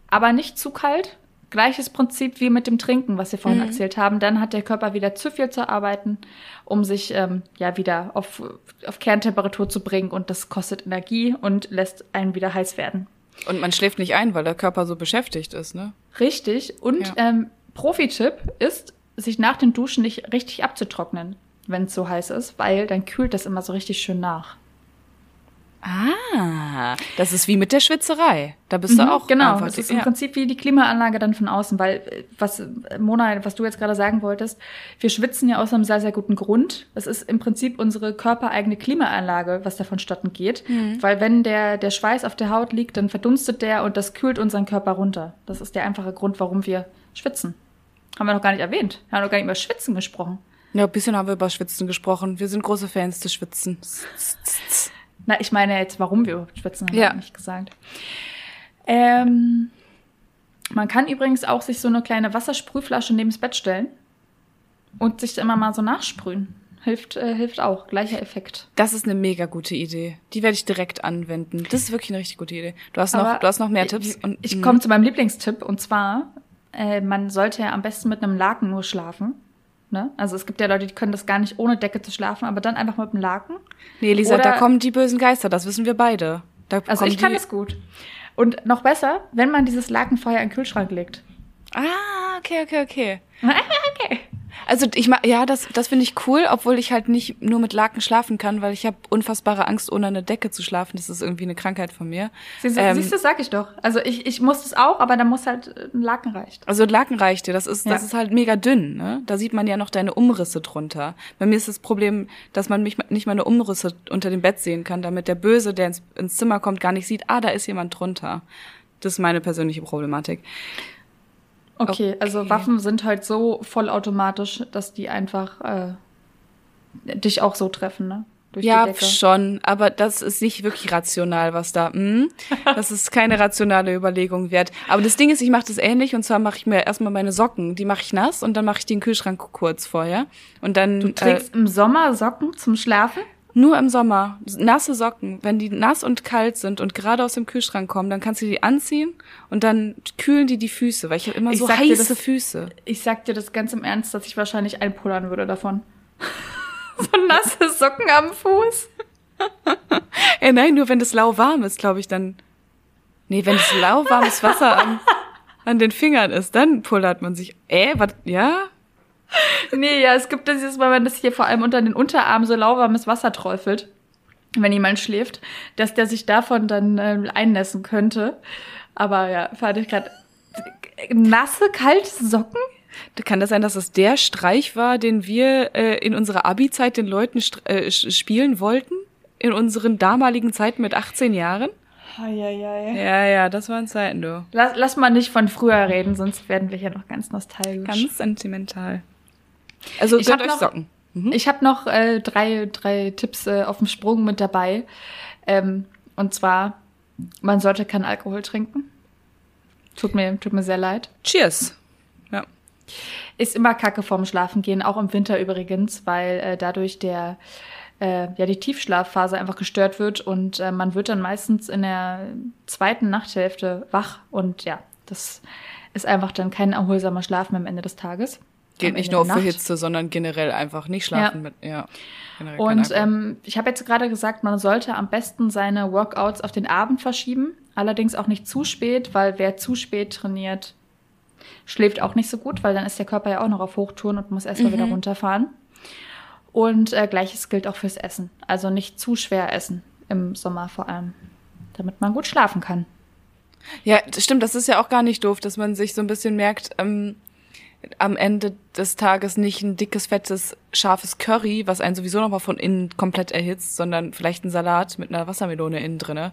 Aber nicht zu kalt. Gleiches Prinzip wie mit dem Trinken, was wir vorhin Mhm. erzählt haben. Dann hat der Körper wieder zu viel zu arbeiten, um sich ähm, ja wieder auf, auf Kerntemperatur zu bringen. Und das kostet Energie und lässt einen wieder heiß werden. Und man schläft nicht ein, weil der Körper so beschäftigt ist, ne? Richtig. Und Ja. ähm, Profi-Tipp ist, sich nach dem Duschen nicht richtig abzutrocknen, wenn es so heiß ist, weil dann kühlt das immer so richtig schön nach. Ah, das ist wie mit der Schwitzerei. Da bist du Mhm, auch genau. einfach Es ist im ja. Prinzip wie die Klimaanlage dann von außen, weil äh, was äh, Mona, was du jetzt gerade sagen wolltest, wir schwitzen ja aus einem sehr sehr guten Grund. Es ist im Prinzip unsere körpereigene Klimaanlage, was da vonstatten geht, Mhm. weil wenn der der Schweiß auf der Haut liegt, dann verdunstet der und das kühlt unseren Körper runter. Das ist der einfache Grund, warum wir schwitzen. Haben wir noch gar nicht erwähnt. Wir haben noch gar nicht über Schwitzen gesprochen. Ja, ein bisschen haben wir über Schwitzen gesprochen. Wir sind große Fans des Schwitzen. Na, ich meine jetzt, warum wir schwitzen, haben Ja. wir nicht gesagt. Ähm, man kann übrigens auch sich so eine kleine Wassersprühflasche neben das Bett stellen und sich immer mal so nachsprühen. Hilft, äh, hilft auch. Gleicher Effekt. Das ist eine mega gute Idee. Die werde ich direkt anwenden. Das ist wirklich eine richtig gute Idee. Du hast Aber noch, du hast noch mehr ich- Tipps. Und, Ich Mhm. komme zu meinem Lieblingstipp und zwar, äh, man sollte ja am besten mit einem Laken nur schlafen. Ne? Also es gibt ja Leute, die können das gar nicht ohne Decke zu schlafen, aber dann einfach mit einem Laken. Nee, Lisa, Oder- da kommen die bösen Geister. Das wissen wir beide. Da Also ich kann das gut. Und noch besser, wenn man dieses Laken vorher in den Kühlschrank legt. Ah, okay, okay, okay. okay. Also ich ma ja, das, das finde ich cool, obwohl ich halt nicht nur mit Laken schlafen kann, weil ich habe unfassbare Angst, ohne eine Decke zu schlafen. Das ist irgendwie eine Krankheit von mir. Siehst du, Ähm, siehst du, sag ich doch. Also ich, ich muss es auch, aber da muss halt äh, ein Laken reicht. Also ein Laken reicht dir. Das ist, das Ja. ist halt mega dünn. Ne? Da sieht man ja noch deine Umrisse drunter. Bei mir ist das Problem, dass man mich nicht meine Umrisse unter dem Bett sehen kann, damit der Böse, der ins, ins Zimmer kommt, gar nicht sieht, ah, da ist jemand drunter. Das ist meine persönliche Problematik. Okay, also Okay. Waffen sind halt so vollautomatisch, dass die einfach äh, dich auch so treffen, ne? Durch ja, schon, aber das ist nicht wirklich rational, was da. Hm? Das ist keine rationale Überlegung wert. Aber das Ding ist, ich mache das ähnlich und zwar mache ich mir erstmal meine Socken, die mache ich nass und dann mache ich den Kühlschrank kurz vorher und dann Du trägst im Sommer Socken zum Schlafen? Nur im Sommer nasse Socken. Wenn die nass und kalt sind und gerade aus dem Kühlschrank kommen, dann kannst du die anziehen und dann kühlen die die Füße, weil ich habe immer Ich so heiße das- Füße. Ich sag dir das ganz im Ernst, dass ich wahrscheinlich einpullern würde davon. so nasse Socken am Fuß. Äh, nein, nur wenn das lauwarm ist, glaube ich, dann. Nee, wenn das lauwarmes Wasser an, an den Fingern ist, dann pullert man sich. Äh, was? Ja? Nee, ja, es gibt dieses Mal, wenn das hier vor allem unter den Unterarmen so lauwarmes Wasser träufelt, wenn jemand schläft, dass der sich davon dann äh, einnässen könnte. Aber ja, fand ich gerade nasse, kalte Socken? Kann das sein, dass es der Streich war, den wir äh, in unserer Abi-Zeit den Leuten äh, spielen wollten? In unseren damaligen Zeiten mit 18 Jahren? Eieiei. Ja, ja, das waren Zeiten, du. Lass, lass mal nicht von früher reden, sonst werden wir hier noch ganz nostalgisch. Ganz sentimental. Also, Ich gönnt euch noch- Socken. Mhm. Ich habe noch äh, drei, drei Tipps äh, auf dem Sprung mit dabei. Ähm, und zwar, man sollte keinen Alkohol trinken. Tut mir, tut mir sehr leid. Cheers. Ja. Ist immer Kacke vorm Schlafengehen, auch im Winter übrigens, weil äh, dadurch der äh, ja die Tiefschlafphase einfach gestört wird und äh, man wird dann meistens in der zweiten Nachthälfte wach und ja, das ist einfach dann kein erholsamer Schlaf mehr am Ende des Tages. Geht nicht nur für. Hitze, sondern generell einfach nicht schlafen mit, ja. Generell kein Und ähm, ich habe jetzt gerade gesagt, man sollte am besten seine Workouts auf den Abend verschieben. Allerdings auch nicht zu spät, weil wer zu spät trainiert, schläft auch nicht so gut, weil dann ist der Körper ja auch noch auf Hochtouren und muss erst mal wieder runterfahren. Und äh, gleiches gilt auch fürs Essen. Also nicht zu schwer essen im Sommer vor allem, damit man gut schlafen kann. Ja, stimmt, das ist ja auch gar nicht doof, dass man sich so ein bisschen merkt, ähm, am Ende des Tages nicht ein dickes, fettes, scharfes Curry, was einen sowieso nochmal von innen komplett erhitzt, sondern vielleicht ein Salat mit einer Wassermelone innen drinne.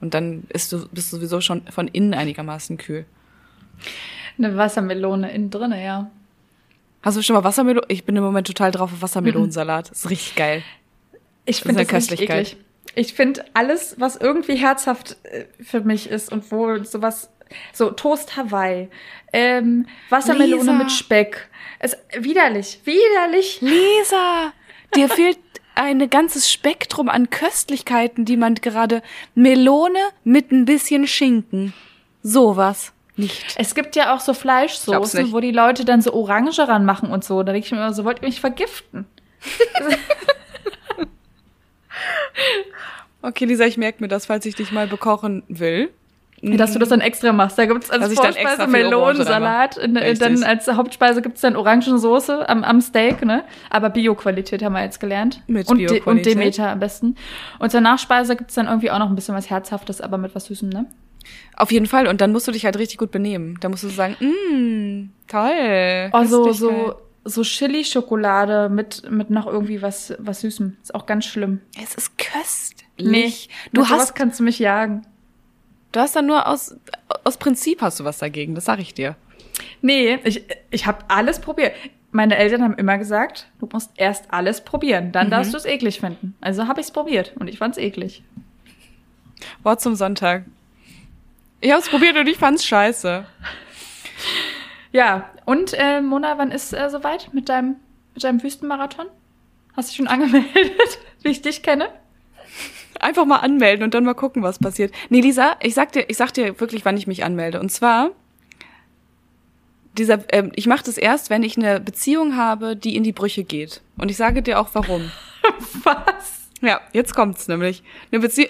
Und dann ist du, bist du sowieso schon von innen einigermaßen kühl. Eine Wassermelone innen drinne, ja. Hast du schon mal Wassermelone? Ich bin im Moment total drauf auf Wassermelonensalat. Das ist richtig geil. Ich finde das, das richtig eklig. Ich finde alles, was irgendwie herzhaft äh, für mich ist und wo sowas, so Toast Hawaii, ähm, Wassermelone Lisa. mit Speck, ist widerlich, widerlich. Lisa, dir fehlt ein ganzes Spektrum an Köstlichkeiten, die man gerade Melone mit ein bisschen Schinken. Sowas nicht. Es gibt ja auch so Fleischsoßen, wo die Leute dann so Orange ranmachen und so. Da denke ich mir immer so, wollt ihr mich vergiften? okay, Lisa, ich merke mir das, falls ich dich mal bekochen will. Dass du das dann extra machst. Da gibt's als Vorspeise Melonensalat. dann als Hauptspeise gibt's dann Orangensoße am, am Steak, ne? Aber Bio-Qualität haben wir jetzt gelernt. Mit und, De und Demeter am besten. Und zur Nachspeise gibt's dann irgendwie auch noch ein bisschen was Herzhaftes, aber mit was Süßem, ne? Auf jeden Fall. Und dann musst du dich halt richtig gut benehmen. Da musst du sagen, mmm, toll. Oh, so, so, so Chili-Schokolade mit, mit noch irgendwie was, was Süßem. Ist auch ganz schlimm. Es ist köstlich. Nee, du hast, kannst du mich jagen. Du hast dann nur aus, aus Prinzip hast du was dagegen, das sag ich dir. Nee, ich, ich habe alles probiert. Meine Eltern haben immer gesagt, du musst erst alles probieren, dann mhm. darfst du es eklig finden. Also habe ich es probiert und ich fand's eklig. Wort zum Sonntag. Ich habe es probiert und ich fand's scheiße. Ja, und äh, Mona, wann ist äh, soweit mit deinem, mit deinem Wüstenmarathon? Hast du dich schon angemeldet, wie ich dich kenne? Einfach mal anmelden und dann mal gucken, was passiert. Nee, Lisa, ich sag dir, ich sag dir wirklich, wann ich mich anmelde. Und zwar, dieser, äh, ich mache das erst, wenn ich eine Beziehung habe, die in die Brüche geht. Und ich sage dir auch warum. was? Ja, jetzt kommt's nämlich.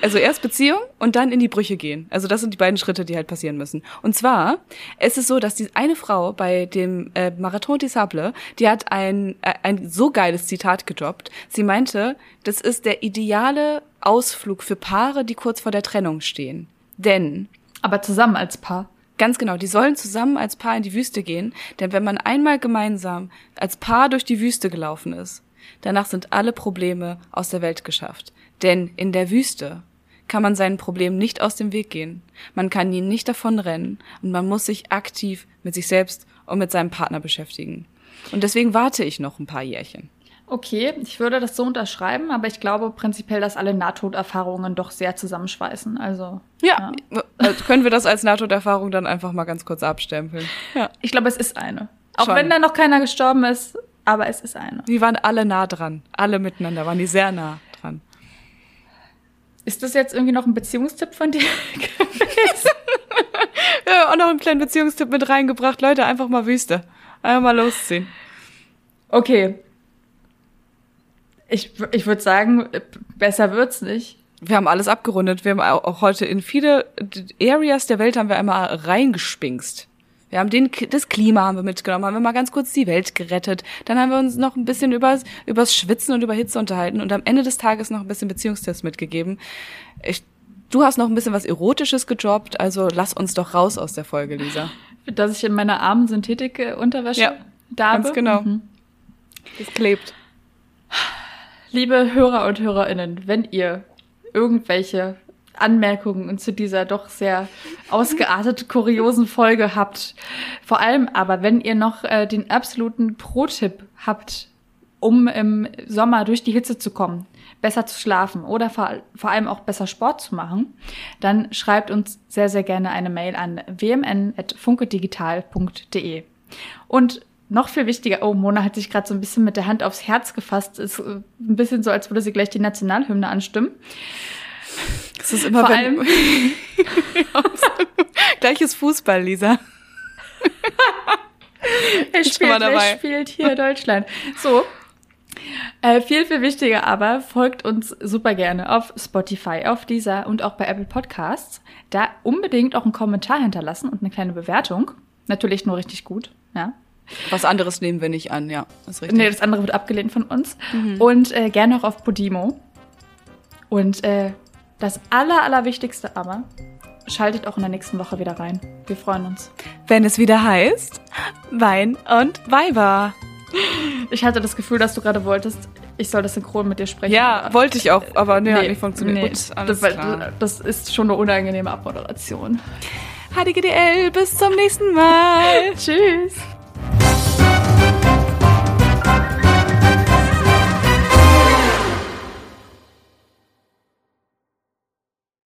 Also erst Beziehung und dann in die Brüche gehen. Also das sind die beiden Schritte, die halt passieren müssen. Und zwar es ist so, dass die eine Frau bei dem äh, Marathon des Sables, die hat ein äh, ein so geiles Zitat gedroppt. Sie meinte, das ist der ideale Ausflug für Paare, die kurz vor der Trennung stehen. Denn aber zusammen als Paar. Ganz genau, die sollen zusammen als Paar in die Wüste gehen, denn wenn man einmal gemeinsam als Paar durch die Wüste gelaufen ist, Danach sind alle Probleme aus der Welt geschafft. Denn in der Wüste kann man seinen Problemen nicht aus dem Weg gehen. Man kann ihnen nicht davonrennen und man muss sich aktiv mit sich selbst und mit seinem Partner beschäftigen. Und deswegen warte ich noch ein paar Jährchen. Okay, ich würde das so unterschreiben, aber ich glaube prinzipiell, dass alle Nahtoderfahrungen doch sehr zusammenschweißen. Also ja, ja. Also können wir das als Nahtoderfahrung dann einfach mal ganz kurz abstempeln. Ja. Ich glaube, es ist eine. Auch Schon. wenn da noch keiner gestorben ist, aber es ist eine. Die waren alle nah dran. Alle miteinander waren die sehr nah dran. Ist das jetzt irgendwie noch ein Beziehungstipp von dir gewesen? ja, auch noch einen kleinen Beziehungstipp mit reingebracht. Leute, einfach mal Wüste. Einfach mal losziehen. Okay. Ich, ich würde sagen, besser wird's nicht. Wir haben alles abgerundet. Wir haben auch heute in viele Areas der Welt haben wir einmal reingespinkst. Wir haben den, das Klima haben wir mitgenommen, haben wir mal ganz kurz die Welt gerettet. Dann haben wir uns noch ein bisschen übers, übers Schwitzen und über Hitze unterhalten und am Ende des Tages noch ein bisschen Beziehungstest mitgegeben. Ich, du hast noch ein bisschen was Erotisches gedroppt, also lass uns doch raus aus der Folge, Lisa. Dass ich in meiner armen Synthetik-Unterwäsche ja, darbe? ganz genau. Mhm. Das klebt. Liebe Hörer und Hörerinnen, wenn ihr irgendwelche Anmerkungen zu dieser doch sehr ausgeartet kuriosen Folge habt. Vor allem aber, wenn ihr noch äh, den absoluten Pro-Tipp habt, um im Sommer durch die Hitze zu kommen, besser zu schlafen oder vor, vor allem auch besser Sport zu machen, dann schreibt uns sehr, sehr gerne eine Mail an wmn.funkedigital.de. Und noch viel wichtiger, oh, Mona hat sich gerade so ein bisschen mit der Hand aufs Herz gefasst. Ist äh, ein bisschen so, als würde sie gleich die Nationalhymne anstimmen. Das ist immer Vor allem gleiches Fußball, Lisa. er spielt, er spielt hier Deutschland. So. Äh, viel, viel wichtiger aber, folgt uns super gerne auf Spotify, auf dieser und auch bei Apple Podcasts. Da unbedingt auch einen Kommentar hinterlassen und eine kleine Bewertung. Natürlich nur richtig gut, ja. Was anderes nehmen wir nicht an, ja. ist richtig. Nee, das andere wird abgelehnt von uns. Mhm. Und äh, gerne auch auf Podimo. Und äh, das Aller, Allerwichtigste aber, schaltet auch in der nächsten Woche wieder rein. Wir freuen uns. Wenn es wieder heißt, Wein und Weiber. Ich hatte das Gefühl, dass du gerade wolltest, ich soll das synchron mit dir sprechen. Ja, wollte ich auch, aber nee, nee hat nicht funktioniert. Nee, Gut, das, das, ist schon eine unangenehme Abmoderation. HDGDL, bis zum nächsten Mal. Tschüss.